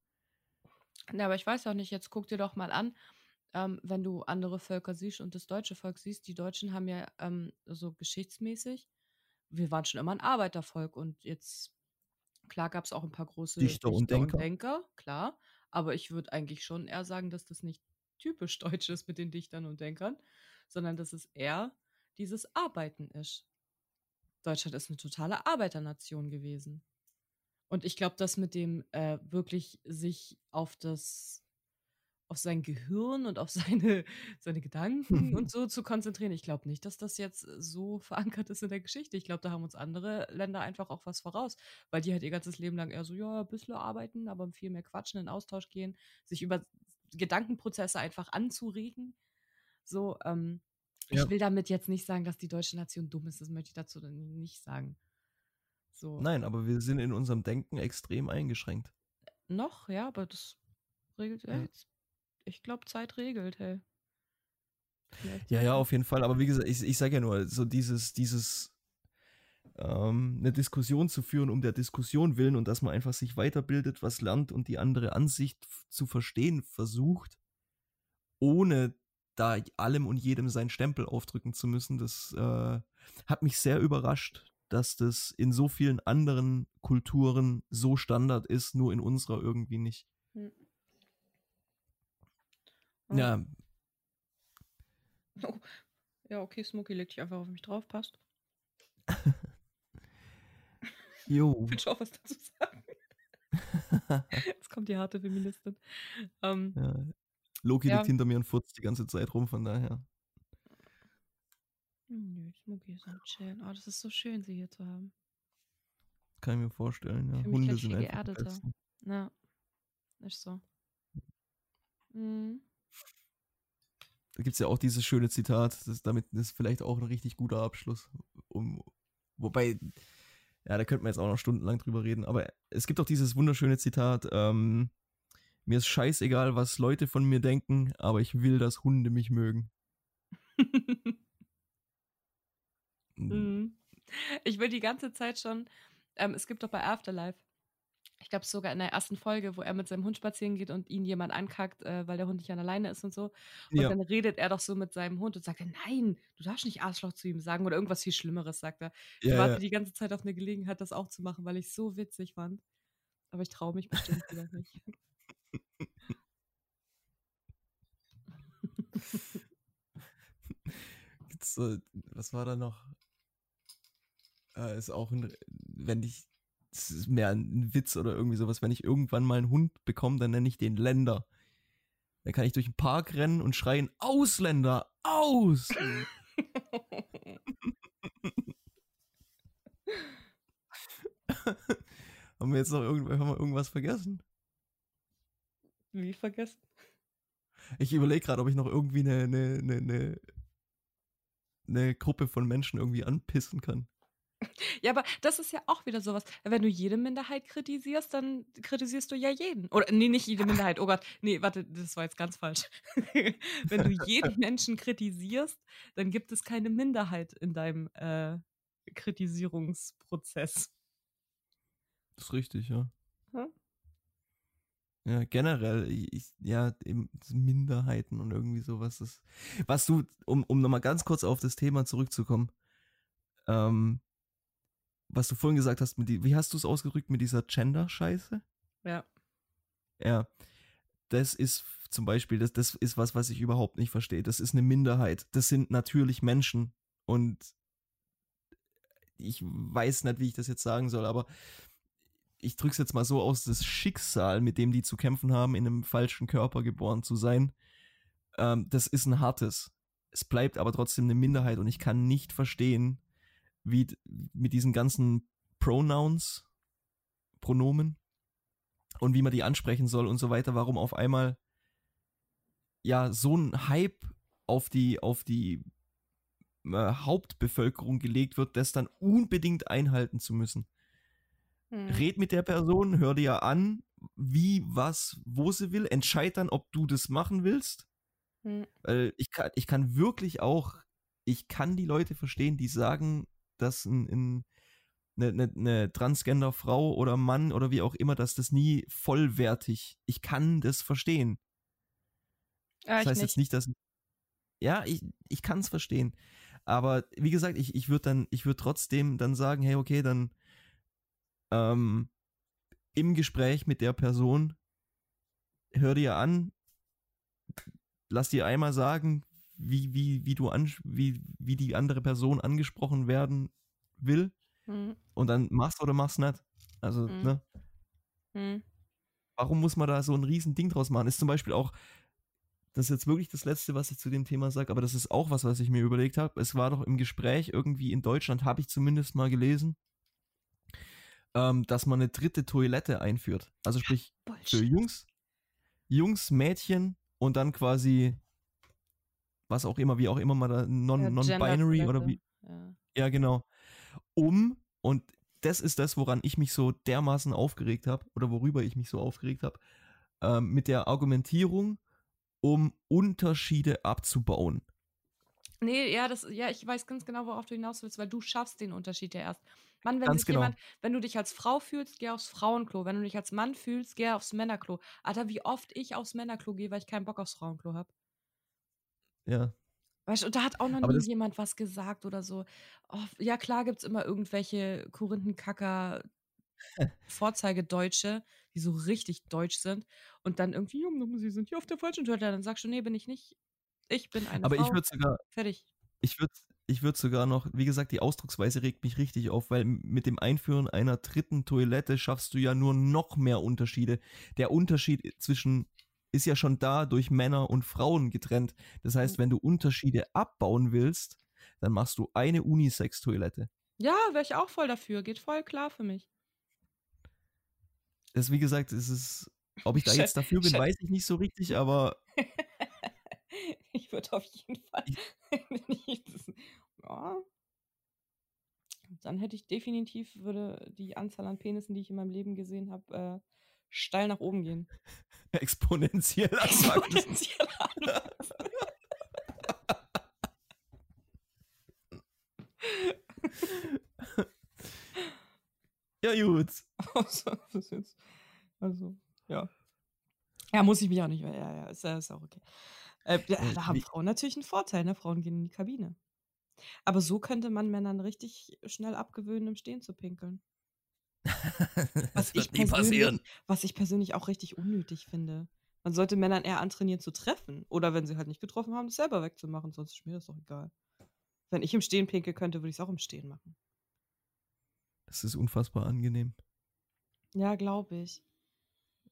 Ja, aber ich weiß auch nicht, jetzt guck dir doch mal an, ähm, wenn du andere Völker siehst und das deutsche Volk siehst, die Deutschen haben ja ähm, so geschichtsmäßig, wir waren schon immer ein Arbeitervolk und jetzt, klar gab es auch ein paar große Dichter und Denker. klar, aber ich würde eigentlich schon eher sagen, dass das nicht typisch deutsch ist mit den Dichtern und Denkern, sondern dass es eher dieses Arbeiten ist. Deutschland ist eine totale Arbeiternation gewesen. Und ich glaube, das mit dem äh, wirklich sich auf das, auf sein Gehirn und auf seine, seine Gedanken und so zu konzentrieren, ich glaube nicht, dass das jetzt so verankert ist in der Geschichte. Ich glaube, da haben uns andere Länder einfach auch was voraus, weil die halt ihr ganzes Leben lang eher so, ja, ein bisschen arbeiten, aber viel mehr quatschen, in Austausch gehen, sich über Gedankenprozesse einfach anzuregen. So, ähm, Ja. ich will damit jetzt nicht sagen, dass die deutsche Nation dumm ist, das möchte ich dazu nicht sagen. So. Nein, aber wir sind in unserem Denken extrem eingeschränkt. Noch, ja, aber das regelt, Ja. ja. Ich glaube, Zeit regelt, hey. Vielleicht Ja, ja, auf jeden Fall. Aber wie gesagt, ich, ich sage ja nur, so dieses, dieses, ähm, eine Diskussion zu führen um der Diskussion willen und dass man einfach sich weiterbildet, was lernt und die andere Ansicht zu verstehen versucht, ohne da allem und jedem seinen Stempel aufdrücken zu müssen, das äh, hat mich sehr überrascht, dass das in so vielen anderen Kulturen so Standard ist, nur in unserer irgendwie nicht. Hm. Ja, Oh. Ja, okay, Smokey leg dich einfach auf mich drauf, passt. jo. Willst du auch was dazu sagen? Jetzt kommt die harte Feministin. Ähm, Ja. Loki Ja. liegt hinter mir und furzt die ganze Zeit rum, von daher. Nö, Smokey ist am Chillen. Oh, das ist so schön, sie hier zu haben. Kann ich mir vorstellen, ja. Hunde sind einfach geerdeter. Ja, ist so. Mhm. Da gibt es ja auch dieses schöne Zitat, das damit ist vielleicht auch ein richtig guter Abschluss. Um, wobei, ja, da könnte man jetzt auch noch stundenlang drüber reden, aber es gibt auch dieses wunderschöne Zitat, ähm, mir ist scheißegal, was Leute von mir denken, aber ich will, dass Hunde mich mögen. Mhm. Ich will die ganze Zeit schon. Ähm, es gibt doch bei Afterlife, ich glaube sogar in der ersten Folge, wo er mit seinem Hund spazieren geht und ihn jemand ankackt, äh, weil der Hund nicht an alleine ist und so. Und Ja. dann redet er doch so mit seinem Hund und sagt, nein, du darfst nicht Arschloch zu ihm sagen oder irgendwas viel Schlimmeres, sagt er. Ich Ja, warte ja. die ganze Zeit auf eine Gelegenheit, das auch zu machen, weil ich es so witzig fand. Aber ich traue mich bestimmt wieder nicht. Gibt's, äh, was war da noch? Äh, ist auch ein, wenn ich, das ist mehr ein Witz oder irgendwie sowas, wenn ich irgendwann mal einen Hund bekomme, dann nenne ich den Länder. Dann kann ich durch den Park rennen und schreien, Ausländer, aus! haben wir jetzt noch irgend, haben wir irgendwas vergessen? Wie vergessen? Ich überlege gerade, ob ich noch irgendwie eine, eine, eine, eine Gruppe von Menschen irgendwie anpissen kann. Ja, aber das ist ja auch wieder sowas. Wenn du jede Minderheit kritisierst, dann kritisierst du ja jeden. Oder nee, nicht jede Minderheit. Oh Gott, nee, warte, das war jetzt ganz falsch. Wenn du jeden Menschen kritisierst, dann gibt es keine Minderheit in deinem äh, Kritisierungsprozess. Das ist richtig, ja. Hm? Ja, generell, ich, ja, eben Minderheiten und irgendwie sowas. Das, was du, um, um nochmal ganz kurz auf das Thema zurückzukommen, ähm, was du vorhin gesagt hast, mit die, wie hast du es ausgedrückt mit dieser Gender-Scheiße? Ja. Ja, das ist zum Beispiel, das, das ist was, was ich überhaupt nicht verstehe. Das ist eine Minderheit. Das sind natürlich Menschen und ich weiß nicht, wie ich das jetzt sagen soll, aber ich drück's jetzt mal so aus, das Schicksal, mit dem die zu kämpfen haben, in einem falschen Körper geboren zu sein, ähm, das ist ein hartes. Es bleibt aber trotzdem eine Minderheit und ich kann nicht verstehen, wie mit diesen ganzen Pronouns, Pronomen und wie man die ansprechen soll und so weiter, warum auf einmal ja so ein Hype auf die, auf die äh, Hauptbevölkerung gelegt wird, das dann unbedingt einhalten zu müssen. Hm. Red mit der Person, hör dir an, wie, was, wo sie will, entscheid dann, ob du das machen willst. Hm. Weil ich kann, ich kann wirklich auch, ich kann die Leute verstehen, die sagen, dass ein, ein, eine, eine, eine Transgender-Frau oder Mann oder wie auch immer, dass das nie vollwertig, ich kann das verstehen. Ah, Das ich heißt nicht. jetzt nicht, dass. Ja, ich, ich kann es verstehen. Aber wie gesagt, ich, ich würde dann, ich würde trotzdem dann sagen, hey, okay, dann ähm, im Gespräch mit der Person, hör dir an, lass dir einmal sagen, wie, wie, wie du an, wie, wie die andere Person angesprochen werden will Hm. und dann machst oder machst nicht. Also, Mhm. ne? Hm. warum muss man da so ein riesen Ding draus machen? Ist zum Beispiel auch, das ist jetzt wirklich das Letzte, was ich zu dem Thema sage, aber das ist auch was, was ich mir überlegt habe. Es war doch im Gespräch irgendwie in Deutschland, habe ich zumindest mal gelesen, ähm, dass man eine dritte Toilette einführt. Also sprich für Bullshit. Jungs, Jungs, Mädchen und dann quasi was auch immer, wie auch immer man da, non, Ja, non-binary oder wie, Ja. ja, genau. Um, und das ist das, woran ich mich so dermaßen aufgeregt habe, oder worüber ich mich so aufgeregt habe, ähm, mit der Argumentierung, um Unterschiede abzubauen. Nee, ja, das, ja, ich weiß ganz genau, worauf du hinaus willst, weil du schaffst den Unterschied ja erst. Mann, wenn sich genau. jemand, wenn du dich als Frau fühlst, geh aufs Frauenklo. Wenn du dich als Mann fühlst, geh aufs Männerklo. Alter, wie oft ich aufs Männerklo gehe, weil ich keinen Bock aufs Frauenklo habe. Ja. Weißt du, und da hat auch noch Aber nie jemand was gesagt oder so. Oh, ja, klar gibt es immer irgendwelche Korinthenkacker Vorzeigedeutsche, die so richtig deutsch sind und dann irgendwie, "Jum, sie sind hier auf der falschen Toilette. Dann sagst du, nee, bin ich nicht. Ich bin eine Aber Frau. ich würde sogar, Fertig. ich würde ich würd sogar noch, wie gesagt, die Ausdrucksweise regt mich richtig auf, weil mit dem Einführen einer dritten Toilette schaffst du ja nur noch mehr Unterschiede. Der Unterschied zwischen ist ja schon da durch Männer und Frauen getrennt. Das heißt, Mhm. wenn du Unterschiede abbauen willst, dann machst du eine Unisex-Toilette. Ja, wäre ich auch voll dafür. Geht voll klar für mich. Das, wie gesagt, es ist, ob ich da jetzt dafür bin, weiß ich nicht so richtig, aber ich würde auf jeden Fall. ja. Dann hätte ich definitiv, würde die Anzahl an Penissen, die ich in meinem Leben gesehen habe, äh, steil nach oben gehen. exponentiell anwachsen. Exponentiell anwachsen. Ja, gut. Also, ist jetzt, also, ja. Ja, muss ich mich auch nicht. Ja, ja, ist, ist auch okay. Äh, ja, Äh, da haben wie- Frauen natürlich einen Vorteil, ne? Frauen gehen in die Kabine. Aber so könnte man Männern richtig schnell abgewöhnen, im Stehen zu pinkeln. das ich wird nie persönlich- passieren. Was ich persönlich auch richtig unnötig finde. Man sollte Männern eher antrainieren zu treffen. Oder wenn sie halt nicht getroffen haben, das selber wegzumachen. Sonst ist mir das doch egal. Wenn ich im Stehen pinkeln könnte, würde ich es auch im Stehen machen. Das ist unfassbar angenehm. Ja, glaube ich.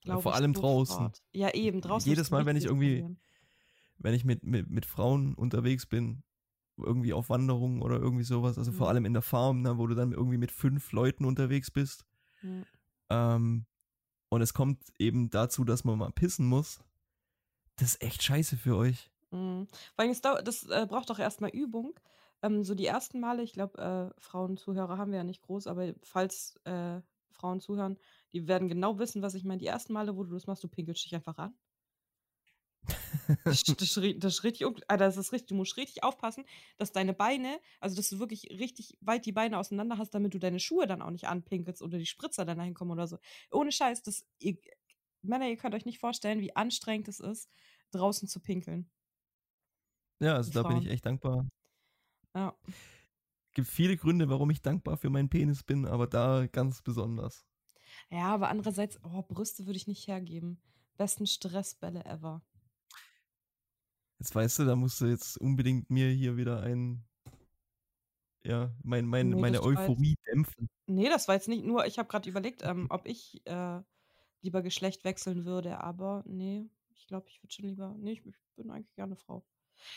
Glaub vor ich allem draußen. sofort. Ja, eben, draußen. Jedes Mal, wenn ich irgendwie-. Wenn ich mit, mit, mit Frauen unterwegs bin, irgendwie auf Wanderungen oder irgendwie sowas, also vor Mhm. allem in der Farm, ne, wo du dann irgendwie mit fünf Leuten unterwegs bist, Ja. ähm, und es kommt eben dazu, dass man mal pissen muss, das ist echt scheiße für euch. Mhm. Vor allem, dau- das äh, braucht doch erstmal Übung. Ähm, so die ersten Male, ich glaube, äh, Frauenzuhörer haben wir ja nicht groß, aber falls äh, Frauen zuhören, die werden genau wissen, was ich meine. Die ersten Male, wo du das machst, du pinkelst dich einfach an. Das, das, das ist richtig, Alter, das ist richtig, du musst richtig aufpassen, dass deine Beine, also dass du wirklich richtig weit die Beine auseinander hast, damit du deine Schuhe dann auch nicht anpinkelst oder die Spritzer dann dahin kommen oder so. Ohne Scheiß, das, ihr, Männer, ihr könnt euch nicht vorstellen, wie anstrengend es ist, draußen zu pinkeln. Ja, also Die da bin ich echt dankbar. Ja. Gibt viele Gründe, warum ich dankbar für meinen Penis bin, aber da ganz besonders. Ja, aber andererseits, oh, Brüste würde ich nicht hergeben. Besten Stressbälle ever. Jetzt weißt du, da musst du jetzt unbedingt mir hier wieder ein, ja, mein, mein, Nee, meine war jetzt- Euphorie dämpfen. Nee, das war jetzt nicht nur, ich habe gerade überlegt, ähm, ob ich äh, lieber Geschlecht wechseln würde, aber nee, ich glaube, ich würde schon lieber, nee, ich, ich bin eigentlich gerne Frau.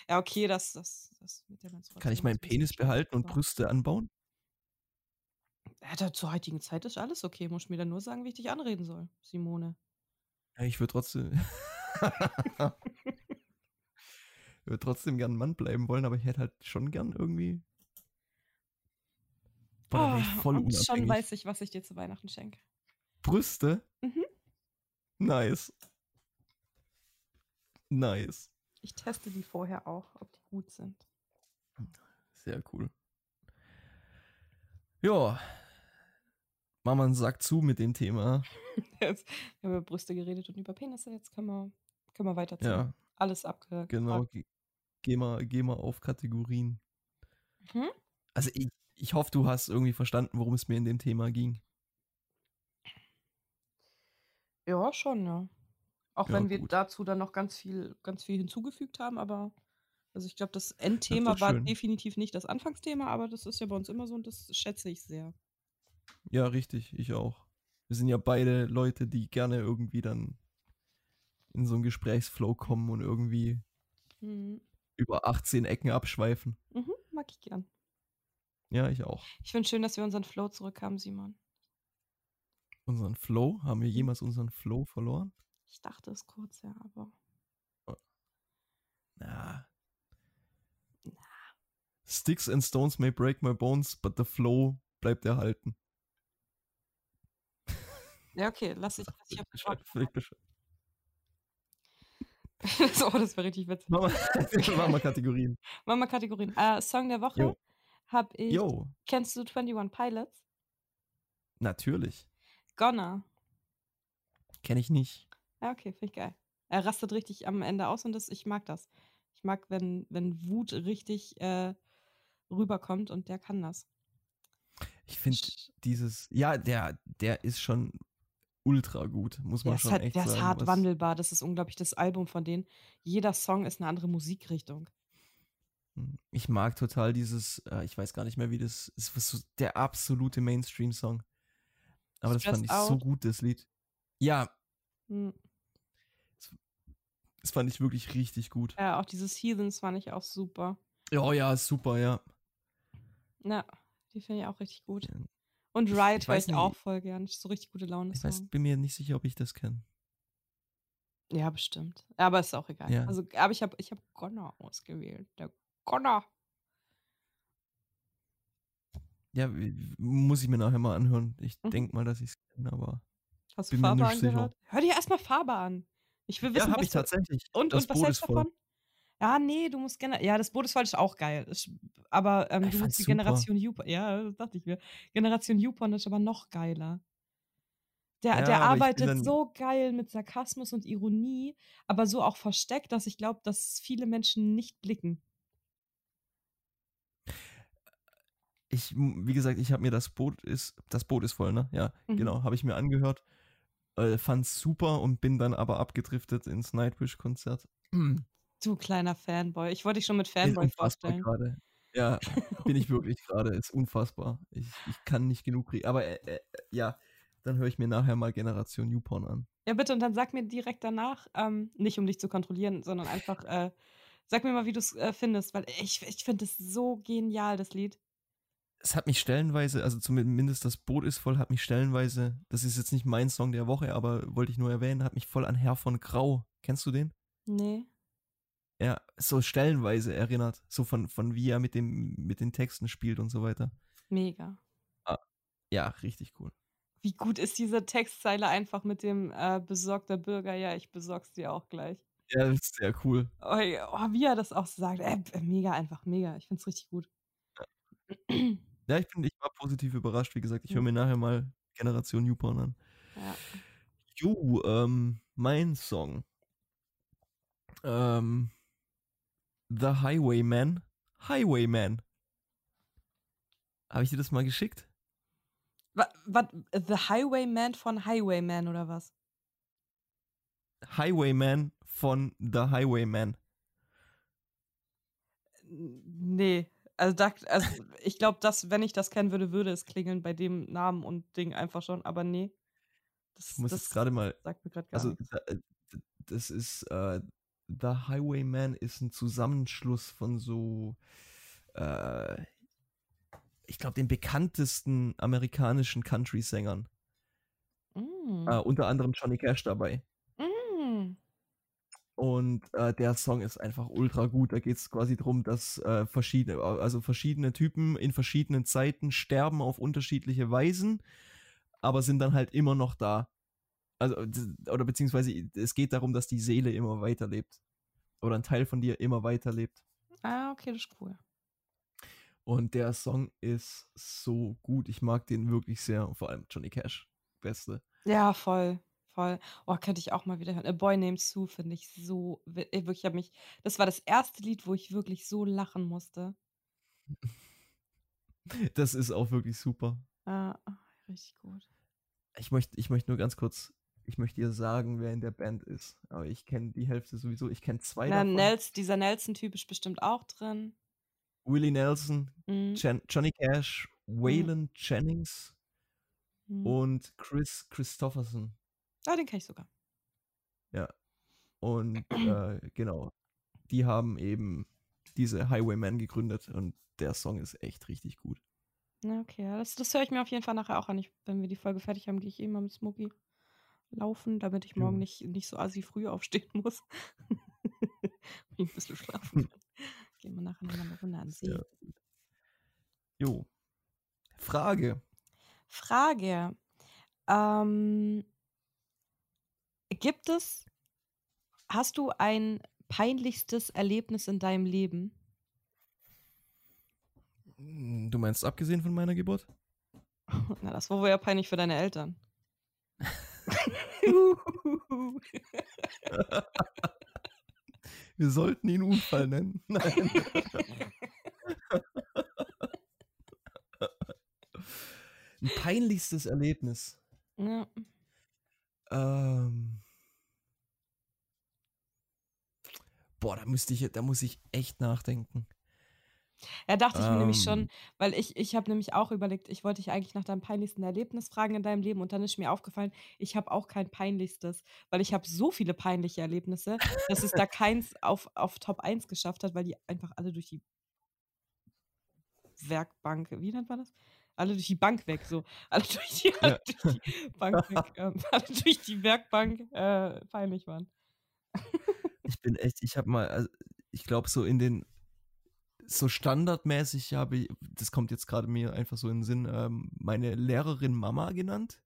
Ja, okay, das, das, das mit der Menstruation. Kann ich meinen Penis behalten und Brüste anbauen? Ja, zur heutigen Zeit ist alles okay. Muss mir dann nur sagen, wie ich dich anreden soll, Simone. Ja, ich würde trotzdem. ich würde trotzdem gern ein Mann bleiben wollen, aber ich hätte halt schon gern irgendwie. Boah, Oh, voll und schon unabhängig. weiß ich, was ich dir zu Weihnachten schenke. Brüste? Mhm. Nice. Nice. Ich teste die vorher auch, ob die gut sind. Sehr cool. Ja. Einen Sack zu mit dem Thema. Jetzt, wir haben über Brüste geredet und über Penisse. Jetzt können wir, können wir weiterziehen. Ja, Alles abgehakt. genau. Ge geh, mal, geh mal auf Kategorien. Mhm. Also ich, ich hoffe, du hast irgendwie verstanden, worum es mir in dem Thema ging. Ja, schon, ja. Auch Ja, wenn wir gut. dazu dann noch ganz viel, ganz viel hinzugefügt haben, aber also ich glaube, das Endthema war schön. definitiv nicht das Anfangsthema, aber das ist ja bei uns immer so und das schätze ich sehr. Ja, richtig, ich auch. Wir sind ja beide Leute, die gerne irgendwie dann in so einen Gesprächsflow kommen und irgendwie Mhm. Über 18 Ecken abschweifen. Mhm, mag ich gern. Ja, ich auch. Ich finde schön, dass wir unseren Flow zurückhaben, Simon. Unseren Flow, haben wir jemals unseren Flow verloren? Ich dachte es kurz, ja, aber Na. Sticks and stones may break my bones, but the flow bleibt erhalten. ja, okay, lass ich, lass ich auf den bescheid. so, das wäre richtig witzig. Machen wir, machen wir Kategorien. Machen wir Kategorien. Äh, Song der Woche habe ich. Jo, Kennst du 21 Pilots? natürlich. Gonna. Kenne ich nicht. Ja, okay, finde ich geil. Er rastet richtig am Ende aus und das, ich mag das. Ich mag, wenn, wenn Wut richtig äh, rüberkommt und der kann das. Ich finde dieses, ja, der, der ist schon ultra gut, muss man ist, schon halt, echt der sagen. ist hart wandelbar. Das ist unglaublich das Album von denen. Jeder Song ist eine andere Musikrichtung. Hm, Ich mag total dieses, äh, ich weiß gar nicht mehr, wie das ist, was so der absolute Mainstream-Song. Aber das fand ich Stressed so Out? gut, das Lied. Ja, Hm. das fand ich wirklich richtig gut. Ja, auch dieses Heathens fand ich auch super. Oh ja, super, ja. Ja, die finde ich auch richtig gut. Und Ride ich höre weiß ich auch voll gern. So richtig gute Laune. Ich weiß, bin mir nicht sicher, ob ich das kenne. Ja, bestimmt. Aber ist auch egal. Ja. Also, aber ich habe ich hab Connor ausgewählt. Der Connor. Ja, muss ich mir nachher mal anhören. Ich Mhm. denke mal, dass ich es kenne, aber. Hast du Farbe nicht sicher. angehört? Hör dir erstmal Farbe an. Ich will wissen, Ja, habe was ich tatsächlich. Und, das und was Boot hältst du voll. Ja, nee, du musst gerne. Ja, das Boot ist voll ist auch geil. Ist, aber ähm, du musst die super. Generation Youporn. Ja, das dachte ich mir. Generation Youporn ist aber noch geiler. Der, Ja, der arbeitet so geil mit Sarkasmus und Ironie, aber so auch versteckt, dass ich glaube, dass viele Menschen nicht blicken. Ich, wie gesagt, ich habe mir das Boot ist, das Boot ist voll, ne? Ja, Mhm. genau, habe ich mir angehört. Äh, fand's super und bin dann aber abgedriftet ins Nightwish-Konzert. Du kleiner Fanboy. Ich wollte dich schon mit Fanboy vorstellen. gerade. Ja, bin ich wirklich gerade. Ist unfassbar. Ich, ich kann nicht genug kriegen. Aber äh, äh, ja, dann höre ich mir nachher mal Generation Newporn an. Ja, bitte, und dann sag mir direkt danach, ähm, nicht um dich zu kontrollieren, sondern einfach, äh, sag mir mal, wie du es äh, findest, weil ich, ich finde es so genial, das Lied. Es hat mich stellenweise, also zumindest das Boot ist voll, hat mich stellenweise, das ist jetzt nicht mein Song der Woche, aber wollte ich nur erwähnen, hat mich voll an Herr von Grau. Kennst du den? Nee. Ja, so stellenweise erinnert. So von, von wie er mit, dem, mit den Texten spielt und so weiter. Mega. Ja, richtig cool. Wie gut ist diese Textzeile einfach mit dem äh, besorgter Bürger? Ja, ich besorg's dir auch gleich. Ja, das ist sehr cool. Oh, ja, oh, wie er das auch sagt. Äh, mega, einfach mega. Ich find's richtig gut. Ja, ich bin, ich war positiv überrascht. Wie gesagt, ich höre mir nachher mal Generation Newporn an. Ja. Jo, ähm, mein Song. Ähm, The Highwayman. Highwayman. Habe ich dir das mal geschickt? Was, The Highwayman von Highwayman oder was? Highwayman von The Highwayman. Nee. Also, da, also ich glaube, dass, wenn ich das kennen würde, würde es klingeln bei dem Namen und Ding einfach schon, aber nee. Das, Ich muss das jetzt gerade mal sagt mir gerade gar Also, nichts. äh, das ist, äh, The Highwayman ist ein Zusammenschluss von so, äh, ich glaube, den bekanntesten amerikanischen Country-Sängern. Mm. Äh, unter anderem Johnny Cash dabei. Mm. Und äh, der Song ist einfach ultra gut. Da geht es quasi darum, dass äh, verschiedene, also verschiedene Typen in verschiedenen Zeiten sterben auf unterschiedliche Weisen, aber sind dann halt immer noch da. Also, oder beziehungsweise es geht darum, dass die Seele immer weiterlebt. Oder ein Teil von dir immer weiterlebt. Ah, okay, das ist cool. Und der Song ist so gut. Ich mag den wirklich sehr. Vor allem Johnny Cash. Beste. Ja, voll, voll. Oh, könnte ich auch mal wieder hören. A Boy Named Sue finde ich so, ey, wirklich, ich hab mich, das war das erste Lied, wo ich wirklich so lachen musste. Das ist auch wirklich super. Ja, richtig gut. Ich möchte, ich möchte nur ganz kurz, ich möchte dir sagen, wer in der Band ist. Aber ich kenne die Hälfte sowieso. Ich kenne zwei Na, davon. Nels, dieser Nelson-Typ ist bestimmt auch drin. Willie Nelson, Mhm. Jan Johnny Cash, Waylon Jennings Mhm. und Chris Christopherson. Ah, den kenne ich sogar. Und äh, genau, die haben eben diese Highwaymen gegründet und der Song ist echt richtig gut. Ja, okay, ja, das, das höre ich mir auf jeden Fall nachher auch an. Ich, wenn wir die Folge fertig haben, gehe ich eh mal mit Smokey laufen, damit ich morgen nicht, nicht so assi früh aufstehen muss. Ich ein bisschen schlafen kann. Gehen wir nachher noch mal eine Runde an See. Gut. Jo. Frage. Frage. Ähm, gibt es Hast du ein peinlichstes Erlebnis in deinem Leben? Hm, du meinst abgesehen von meiner Geburt? Na, das war wohl ja peinlich für deine Eltern. Wir sollten ihn Unfall nennen. Nein. Ein peinlichstes Erlebnis. Ja. Ähm. Boah, da müsste ich, da muss ich echt nachdenken. Ja, dachte ich mir nämlich schon, Ähm, weil ich ich habe nämlich auch überlegt, ich wollte dich eigentlich nach deinem peinlichsten Erlebnis fragen in deinem Leben und dann ist mir aufgefallen, ich habe auch kein peinlichstes, weil ich habe so viele peinliche Erlebnisse, dass es da keins auf auf Top 1 geschafft hat, weil die einfach alle durch die Werkbank wie nennt man das? Alle durch die Bank weg, so. Alle durch die ja. durch die Bank weg, ähm, alle durch die Werkbank, äh, peinlich waren. Ich bin echt, ich habe mal, also ich glaube, so in den, so standardmäßig habe ich, das kommt jetzt gerade mir einfach so in den Sinn, ähm, meine Lehrerin Mama genannt,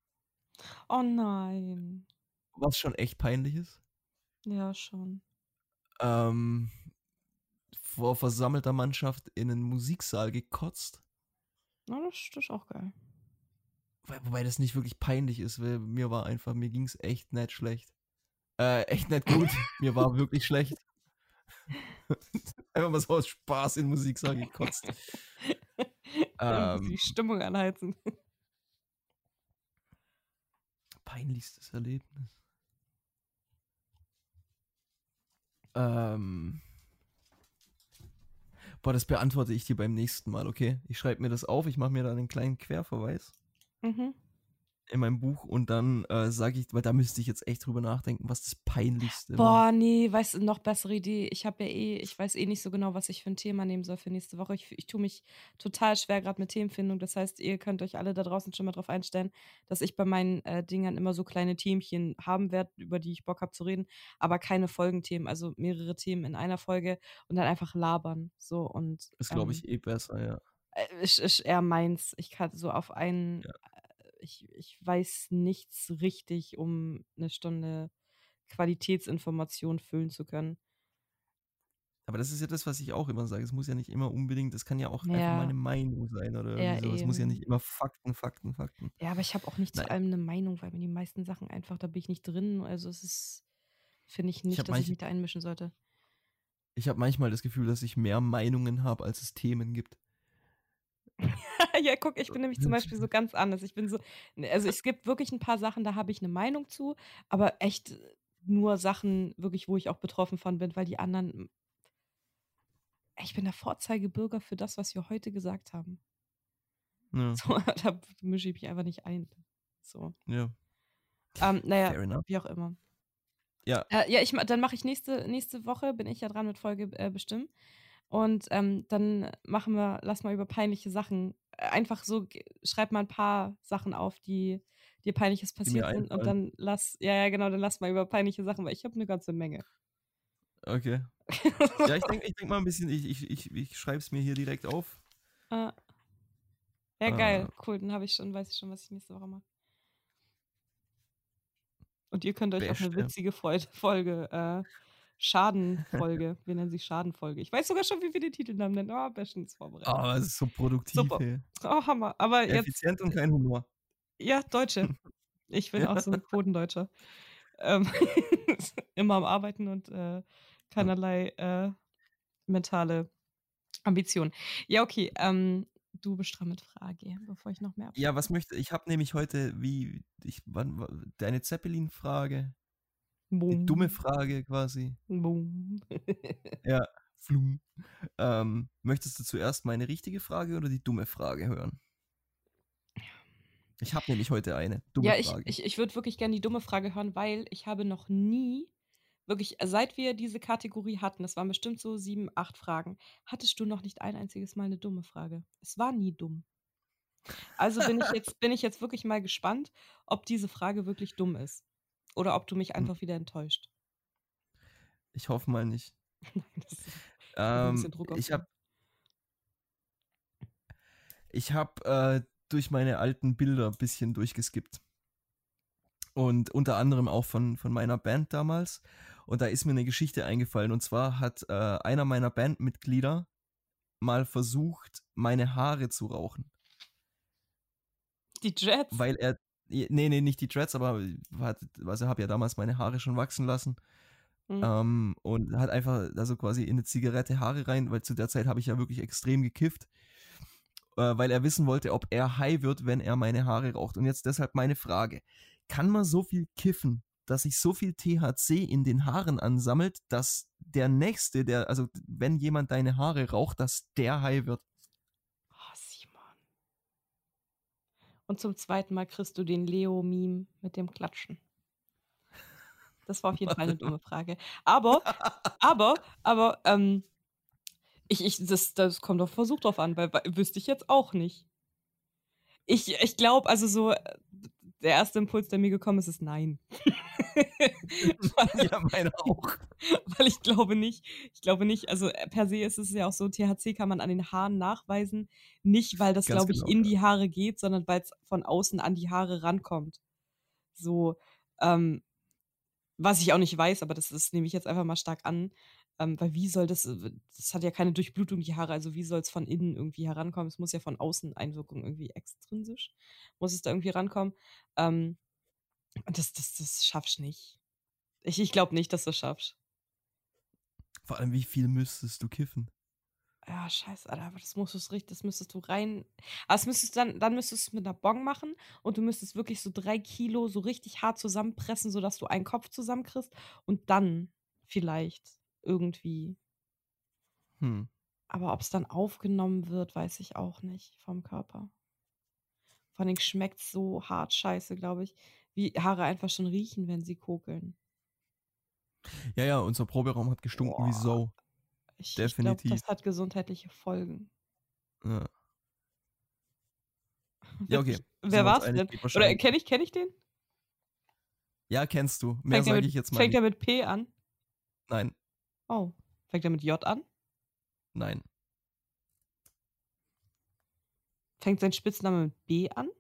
Oh nein. was schon echt peinlich ist. Ja, schon. Ähm, vor versammelter Mannschaft in einen Musiksaal gekotzt. Na, das das ist auch geil. Wobei das nicht wirklich peinlich ist, weil mir war einfach, mir ging es echt nicht schlecht. Äh, echt nicht gut. mir war wirklich schlecht. Einfach mal so aus Spaß in den Musiksaal gekotzt. Irgendwie die Ähm, Stimmung anheizen. peinlichstes Erlebnis. Ähm, boah, das beantworte ich dir beim nächsten Mal, okay? Ich schreibe mir das auf, ich mache mir da einen kleinen Querverweis Mhm. In meinem Buch und dann äh, sage ich, weil da müsste ich jetzt echt drüber nachdenken, was das Peinlichste war. Boah, nee, weißt du, noch bessere Idee. Ich habe ja eh ich weiß eh nicht so genau, was ich für ein Thema nehmen soll für nächste Woche. Ich ich tue mich total schwer grad mit Themenfindung. Das heißt, ihr könnt euch alle da draußen schon mal drauf einstellen, dass ich bei meinen, äh, Dingern immer so kleine Themchen haben werde, über die ich Bock habe zu reden, aber keine Folgenthemen, also mehrere Themen in einer Folge und dann einfach labern, so und, Ist, glaube ähm ich, eh besser, ja. Äh, ist ist eher meins. Ich kann so auf einen Ja. Ich ich weiß nichts richtig, um 'ne Stunde Qualitätsinformation füllen zu können. Aber das ist ja das, was ich auch immer sage. Es muss ja nicht immer unbedingt das kann ja auch einfach Ja. meine Meinung sein oder Ja, so. Es muss ja nicht immer Fakten, Fakten, Fakten. Ja, aber ich habe auch nicht zu Nein. allem 'ne Meinung, weil mir die meisten Sachen einfach da bin ich nicht drin. Also, es ist finde ich Ich nicht, habe dass ich mich da einmischen sollte. ich habe manchmal das Gefühl, dass ich mehr Meinungen habe, als es Themen gibt. Ja, guck, ich bin nämlich zum Beispiel so ganz anders. Ich bin so ne, also, es gibt wirklich 'n paar Sachen, da habe ich 'ne Meinung zu, aber echt nur Sachen wirklich, wo ich auch betroffen von bin, weil die anderen hm ich bin der Vorzeigebürger für das, was wir heute gesagt haben. Ja. So, da mische ich mich einfach nicht ein. So. Ja. Ähm, na ja, Fair enough. wie auch immer. Ja. Äh, ja, ich dann mache ich nächste nächste Woche bin ich ja dran mit Folge, äh, bestimmen. Und, ähm, dann machen wir lass mal über peinliche Sachen einfach so schreib mal 'n paar Sachen auf, die dir Peinliches Die passiert sind und dann lass ja, ja, genau, dann lass mal über peinliche Sachen weil ich habe 'ne ganze Menge. Okay. Ja, ich denke ich denke mal 'n bisschen ich ich ich ich schreibe es mir hier direkt auf. Ah. Ja, geil, Äh cool, dann habe ich schon weiß ich schon, was ich nächste Woche mache. Und ihr könnt euch auf 'ne Beste. witzige Folge, äh Schadenfolge wir nennen sie Schadenfolge. Ich weiß sogar schon, wie wir den Titelnamen nennen. Oh, bestens vorbereitet. Ah, es ist so produktiv, Super. hey. Oh, Hammer. Aber jetzt Effizient und kein Humor. Ja, Deutsche. Ich bin Ja. auch so 'n Bodendeutscher. Ähm, immer am Arbeiten und, äh, keinerlei, äh, mentale Ambitionen. Ja, okay, ähm, du bist mit Frage, bevor ich noch mehr Ja, abschweife. was möchte ich habe nämlich heute wie ich wann wa deine Zeppelin-Frage, die dumme Boom. Frage quasi. Boom. Ja, flum. Ähm, möchtest du zuerst meine richtige Frage oder die dumme Frage hören? Ich habe nämlich heute eine dumme Ja, ich Frage. ich ich würde wirklich gern die dumme Frage hören, weil ich habe noch nie wirklich seit wir diese Kategorie hatten, das waren bestimmt so 7, 8 Fragen, hattest du noch nicht ein einziges Mal 'ne dumme Frage. Es war nie dumm. Also, bin ich jetzt bin ich jetzt wirklich mal gespannt, ob diese Frage wirklich dumm ist oder ob du mich Hm. einfach wieder enttäuscht. Ich hoffe mal nicht. Ähm, ich habe ich habe, äh, durch meine alten Bilder bisschen durchgeskippt. Und unter anderem auch von, von meiner Band damals. Und da ist mir eine Geschichte eingefallen. Und zwar hat äh, einer meiner Bandmitglieder mal versucht, meine Haare zu rauchen. Die Dreads? Weil er, nee, nee, nicht die Dreads, aber hat, also habe ja damals meine Haare schon wachsen lassen. Mhm. Ähm, und hat einfach also quasi in eine Zigarette Haare rein, weil zu der Zeit habe ich ja wirklich extrem gekifft, äh, weil er wissen wollte, ob er high wird, wenn er meine Haare raucht. Und jetzt deshalb meine Frage: Kann man so viel kiffen, dass sich so viel THC in den Haaren ansammelt, dass der nächste, der, also wenn jemand deine Haare raucht, dass der high wird? Oh, Simon. Und zum zweiten Mal kriegst du den Leo-Meme mit dem Klatschen. Das war auf jeden Fall eine dumme Frage. Aber, aber, aber, ähm, ich, ich, das, das kommt auf Versuch drauf an, weil, weil wüsste ich jetzt auch nicht. Ich, ich glaube, also so, äh, der erste Impuls, der mir gekommen ist, ist nein. ja, meine auch. Weil ich glaube nicht, ich glaube nicht, also äh, per se ist es ja auch so, THC kann man an den Haaren nachweisen, nicht weil das, glaube ich, genau, in die Haare geht, sondern weil es von außen an die Haare rankommt. So, ähm, was ich auch nicht weiß, aber das, das nehme ich jetzt einfach mal stark an. Ähm, weil wie soll das, äh, das hat ja keine Durchblutung, die Haare, also wie soll es von innen irgendwie herankommen? Es muss ja von außen Einwirkung irgendwie extrinsisch, muss es da irgendwie rankommen. Ähm, das, das, das schaffst du nicht. Ich, ich glaube nicht, dass du schaffst. Vor allem, wie viel müsstest du kiffen? Ja, scheiße, Alter, aber das musstest du richtig, das müsstest du rein. Aber das müsstest dann, dann müsstest du es mit einer Bong machen und du müsstest wirklich so drei Kilo so richtig hart zusammenpressen, sodass du einen Kopf zusammenkriegst und dann vielleicht irgendwie. Hm. Aber ob es dann aufgenommen wird, weiß ich auch nicht vom Körper. Vor allem schmeckt es so hart scheiße, glaube ich, wie Haare einfach schon riechen, wenn sie kokeln. Ja, ja, unser Proberaum hat gestunken Boah. wie Sau. Ich, Definitiv. Ich glaube, das hat gesundheitliche Folgen. Ja. Ja, okay. Wer war es denn? Oder kenne ich, kenn ich den? Ja, kennst du. Mehr sage ich jetzt mal. Fängt er mit P an? Nein. Oh. Fängt er mit J an? Nein. Fängt sein Spitzname mit B an?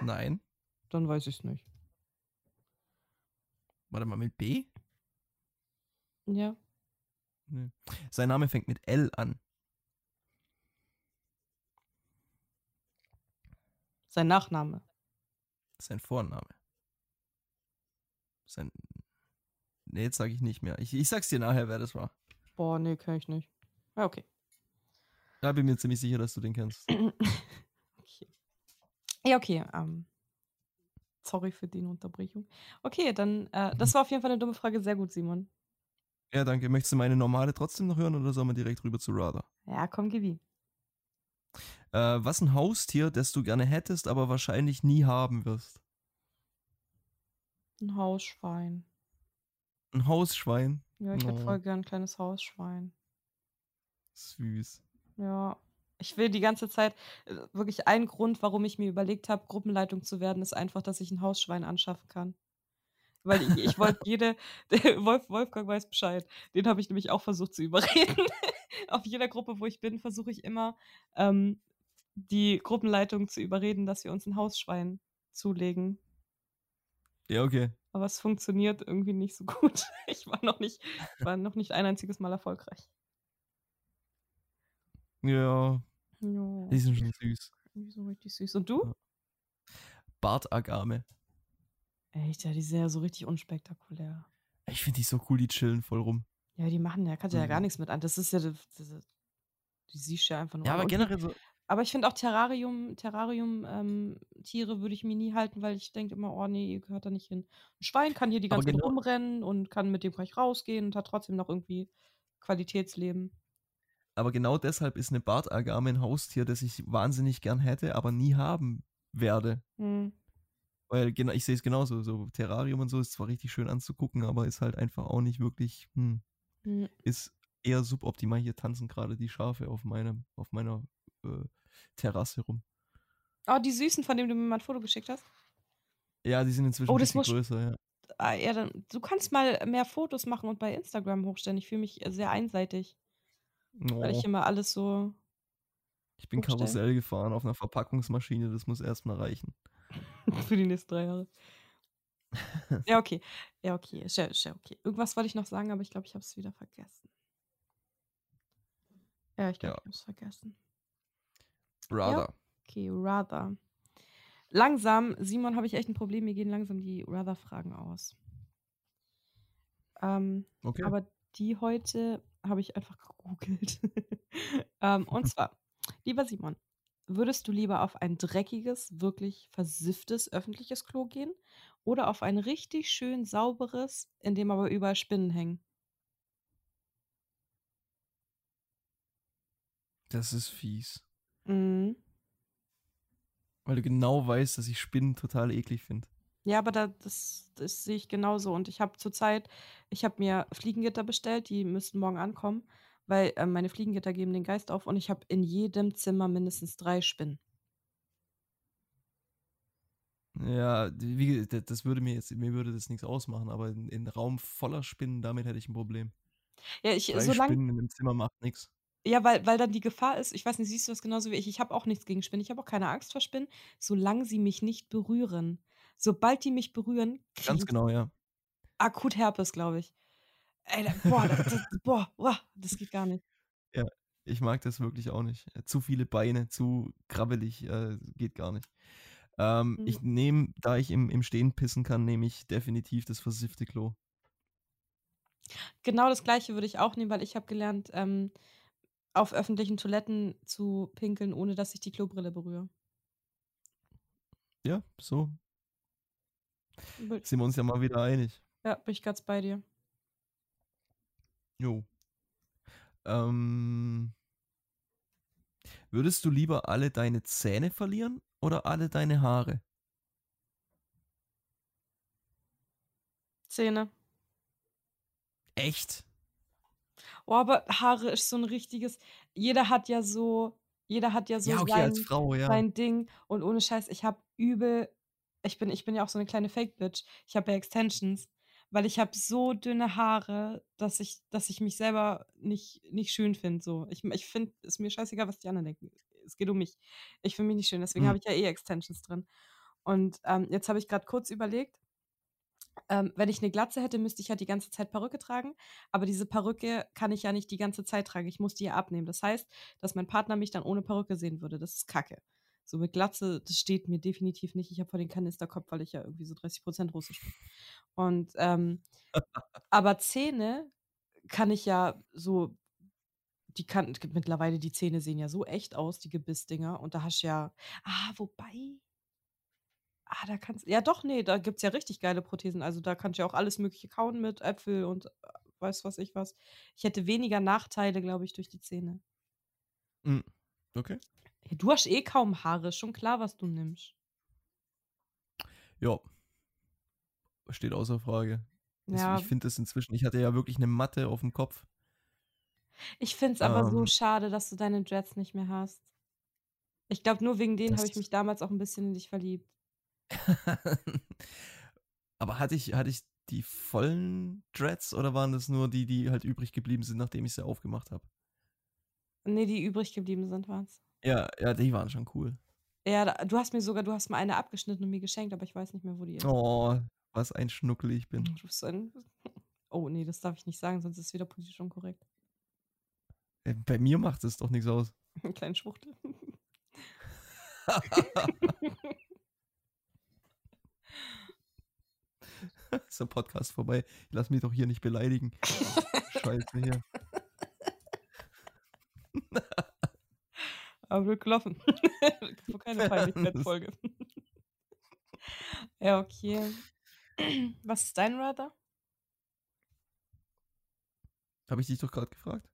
Nein. Dann weiß ich es nicht. Warte mal, mit B? Ja. Nee. Sein Name fängt mit L an. Sein Nachname. Sein Vorname. Sein. Nee, jetzt sage ich nicht mehr. Ich, ich sag's dir nachher, wer das war. Boah, nee, kenn ich nicht. Ja, okay. Da bin mir ziemlich sicher, dass du den kennst. okay. Ja, okay. Ähm, sorry für die Unterbrechung. Okay, dann, äh, das war auf jeden Fall eine dumme Frage. Sehr gut, Simon. Ja, danke. Möchtest du meine normale trotzdem noch hören oder sollen wir direkt rüber zu Rather? Ja, komm, gib ihn. Äh, was ein Haustier, das du gerne hättest, aber wahrscheinlich nie haben wirst? Ein Hausschwein. Ein Hausschwein? Ja, ich oh. hätte voll gern ein kleines Hausschwein. Süß. Ja. Ich will die ganze Zeit, äh, wirklich ein Grund, warum ich mir überlegt habe, Gruppenleitung zu werden, ist einfach, dass ich ein Hausschwein anschaffen kann. Weil ich, ich wollte jede, Wolf, Wolfgang weiß Bescheid. Den habe ich nämlich auch versucht zu überreden. Auf jeder Gruppe, wo ich bin, versuche ich immer, ähm, die Gruppenleitung zu überreden, dass wir uns ein Hausschwein zulegen. Ja, okay. Aber es funktioniert irgendwie nicht so gut. Ich war noch nicht, war noch nicht ein einziges Mal erfolgreich. Ja. ja. Die sind schon süß. Die sind richtig süß. Und du? Bartagame. Echt, ja, die sind ja so richtig unspektakulär. Ich finde die so cool, die chillen voll rum. Ja, die machen ja, kannst mhm. ja gar nichts mit an. Das ist ja, das, das, die siehst du ja einfach nur. Ja, aber generell so. Aber ich finde auch Terrarium, Terrarium-Tiere ähm, würde ich mir nie halten, weil ich denke immer, oh nee, ihr gehört da nicht hin. Ein Schwein kann hier die ganze Zeit genau, rumrennen und kann mit dem gleich rausgehen und hat trotzdem noch irgendwie Qualitätsleben. Aber genau deshalb ist eine Bartagame ein Haustier, das ich wahnsinnig gern hätte, aber nie haben werde. Hm. Weil genau, ich sehe es genauso. So Terrarium und so ist zwar richtig schön anzugucken, aber ist halt einfach auch nicht wirklich, hm, mhm. ist eher suboptimal. Hier tanzen gerade die Schafe auf, meinem, auf meiner äh, Terrasse rum. Oh, die Süßen, von denen du mir mal ein Foto geschickt hast? Ja, die sind inzwischen oh, ein bisschen größer, ja. Ah, ja, dann, du kannst mal mehr Fotos machen und bei Instagram hochstellen. Ich fühle mich sehr einseitig. Oh. Weil ich immer alles so. Ich bin hochstellen. Karussell gefahren auf einer Verpackungsmaschine, das muss erstmal reichen. Für die nächsten drei Jahre. Ja, okay. Ja, okay. Ist ja okay. Irgendwas wollte ich noch sagen, aber ich glaube, ich habe es wieder vergessen. Ja, ich glaube, Ja. ich habe es vergessen. Brother. Okay, rather. Langsam, Simon, habe ich echt ein Problem. Mir gehen langsam die rather-Fragen aus. Ähm, Okay. aber die heute habe ich einfach gegoogelt. ähm, und zwar, lieber Simon, würdest du lieber auf ein dreckiges, wirklich versifftes öffentliches Klo gehen oder auf ein richtig schön sauberes, in dem aber überall Spinnen hängen? Das ist fies. Mhm. Weil du genau weißt, dass ich Spinnen total eklig finde. Ja, aber da, das, das sehe ich genauso. Und ich habe zurzeit, ich habe mir Fliegengitter bestellt, die müssten morgen ankommen, weil äh, meine Fliegengitter geben den Geist auf und ich habe in jedem Zimmer mindestens drei Spinnen. Ja, wie, das- würde mir jetzt, mir würde das nichts ausmachen, aber in, in Raum voller Spinnen, damit hätte ich ein Problem. Ja, ich, Drei solange, Spinnen in einem Zimmer macht nichts. Ja, weil, weil dann die Gefahr ist, ich weiß nicht, siehst du das genauso wie ich? Ich habe auch nichts gegen Spinnen, ich habe auch keine Angst vor Spinnen, solange sie mich nicht berühren. Sobald die mich berühren, kriege Ganz genau, ja. akut Herpes, glaube ich. Ey, da, boah, das, das, boah, boah, das geht gar nicht. Ja, ich mag das wirklich auch nicht. Zu viele Beine, zu krabbelig, äh, geht gar nicht. Ähm, Mhm. ich nehme, da ich im, im Stehen pissen kann, nehme ich definitiv das versiffte Klo. Genau das Gleiche würde ich auch nehmen, weil ich habe gelernt, ähm, auf öffentlichen Toiletten zu pinkeln, ohne dass ich die Klobrille berühre. Ja, so Bin- sind wir uns ja mal wieder einig. Ja, bin ich ganz bei dir. Jo. Ähm, würdest du lieber alle deine Zähne verlieren oder alle deine Haare? Zähne. Echt? Oh, aber Haare ist so ein richtiges. Jeder hat ja so, jeder hat ja so Ja, okay, sein, als Frau, ja. sein Ding. Und ohne Scheiß, ich habe übel. Ich bin, ich bin ja auch so eine kleine Fake-Bitch. Ich habe ja Extensions, weil ich habe so dünne Haare, dass ich, dass ich mich selber nicht, nicht schön finde. So. Ich, ich finde, es ist mir scheißegal, was die anderen denken. Es geht um mich. Ich finde mich nicht schön, deswegen Hm. habe ich ja eh Extensions drin. Und ähm, jetzt habe ich gerade kurz überlegt, ähm, wenn ich eine Glatze hätte, müsste ich ja die ganze Zeit Perücke tragen. Aber diese Perücke kann ich ja nicht die ganze Zeit tragen. Ich muss die ja abnehmen. Das heißt, dass mein Partner mich dann ohne Perücke sehen würde. Das ist kacke. So mit Glatze, das steht mir definitiv nicht. Ich habe vor den Kanisterkopf, weil ich ja irgendwie so 30% Russisch bin. Und, ähm, aber Zähne kann ich ja so, die kann, mittlerweile die Zähne sehen ja so echt aus, die Gebissdinger. Und da hast du ja, ah, wobei, Ah, da kannst ja doch, nee, da gibt's ja richtig geile Prothesen. Also, da kannst du ja auch alles Mögliche kauen mit Äpfel und, äh, weiß was ich was. Ich hätte weniger Nachteile, glaube ich, durch die Zähne. Hm, Okay. Ja, du hast eh kaum Haare, ist schon klar, was du nimmst. Ja. Steht außer Frage. Das, Ja, Ich finde das inzwischen, ich hatte ja wirklich eine Matte auf dem Kopf. ich finde es aber so Ähm, schade, dass du deine Dreads nicht mehr hast. Ich glaube, nur wegen denen habe ich mich damals auch ein bisschen in dich verliebt. aber hatte ich, hatte ich die vollen Dreads oder waren das nur die, die halt übrig geblieben sind, nachdem ich sie aufgemacht habe? Ne, die übrig geblieben sind, waren's. Ja, ja, die waren schon cool. Ja, da du hast mir sogar du hast mir eine abgeschnitten und mir geschenkt, aber ich weiß nicht mehr, wo die ist. Oh, was ein Schnuckel ich bin. Du bist ein Oh, ne, das darf ich nicht sagen, sonst ist es wieder politisch unkorrekt. Äh, Bei mir macht es doch nichts aus. Kleinen Schwuchtel. ist der Podcast vorbei. Ich lass mich doch hier nicht beleidigen. Scheiße hier. Aber wird gelaufen. Keine Peinlichkeitsfolge. ja, okay. Was ist dein Rather? Habe ich dich doch gerade gefragt?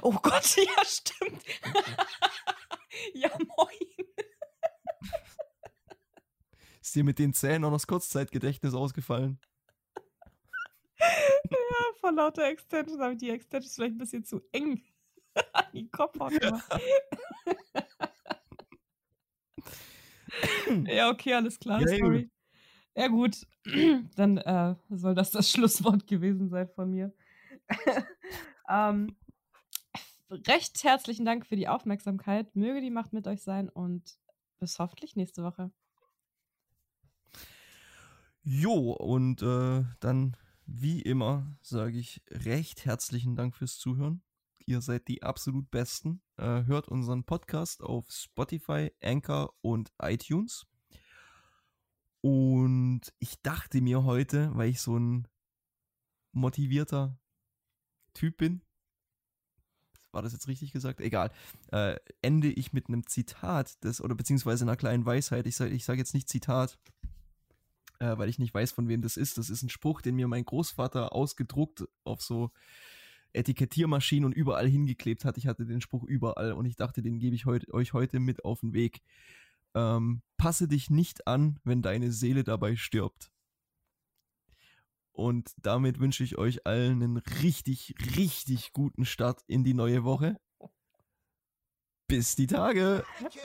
Oh Gott, ja, stimmt. ja, moin. Ist dir mit den Zähnen auch noch das Kurzzeitgedächtnis ausgefallen? Ja, vor lauter Extensions habe ich die Extensions vielleicht ein bisschen zu eng an die Kopfhaut gemacht. ja, okay, alles klar, Ja, sorry. Ja, gut. Dann äh, soll das das Schlusswort gewesen sein von mir. ähm, recht herzlichen Dank für die Aufmerksamkeit. Möge die Macht mit euch sein und bis hoffentlich nächste Woche. Jo, und äh, dann wie immer sage ich recht herzlichen Dank fürs Zuhören. Ihr seid die absolut Besten. Äh, hört unseren Podcast auf Spotify, Anchor und iTunes. Und ich dachte mir heute, weil ich so ein motivierter Typ bin, war das jetzt richtig gesagt? Egal. Äh, ende ich mit einem Zitat des, oder beziehungsweise einer kleinen Weisheit. Ich sage ich sag jetzt nicht Zitat, äh, weil ich nicht weiß, von wem das ist. Das ist ein Spruch, den mir mein Großvater ausgedruckt auf so Etikettiermaschinen und überall hingeklebt hat. Ich hatte den Spruch überall und ich dachte, den gebe ich heut, euch heute mit auf den Weg. Ähm, passe dich nicht an, wenn deine Seele dabei stirbt. Und damit wünsche ich euch allen einen richtig, richtig guten Start in die neue Woche. Bis die Tage. Tschüss.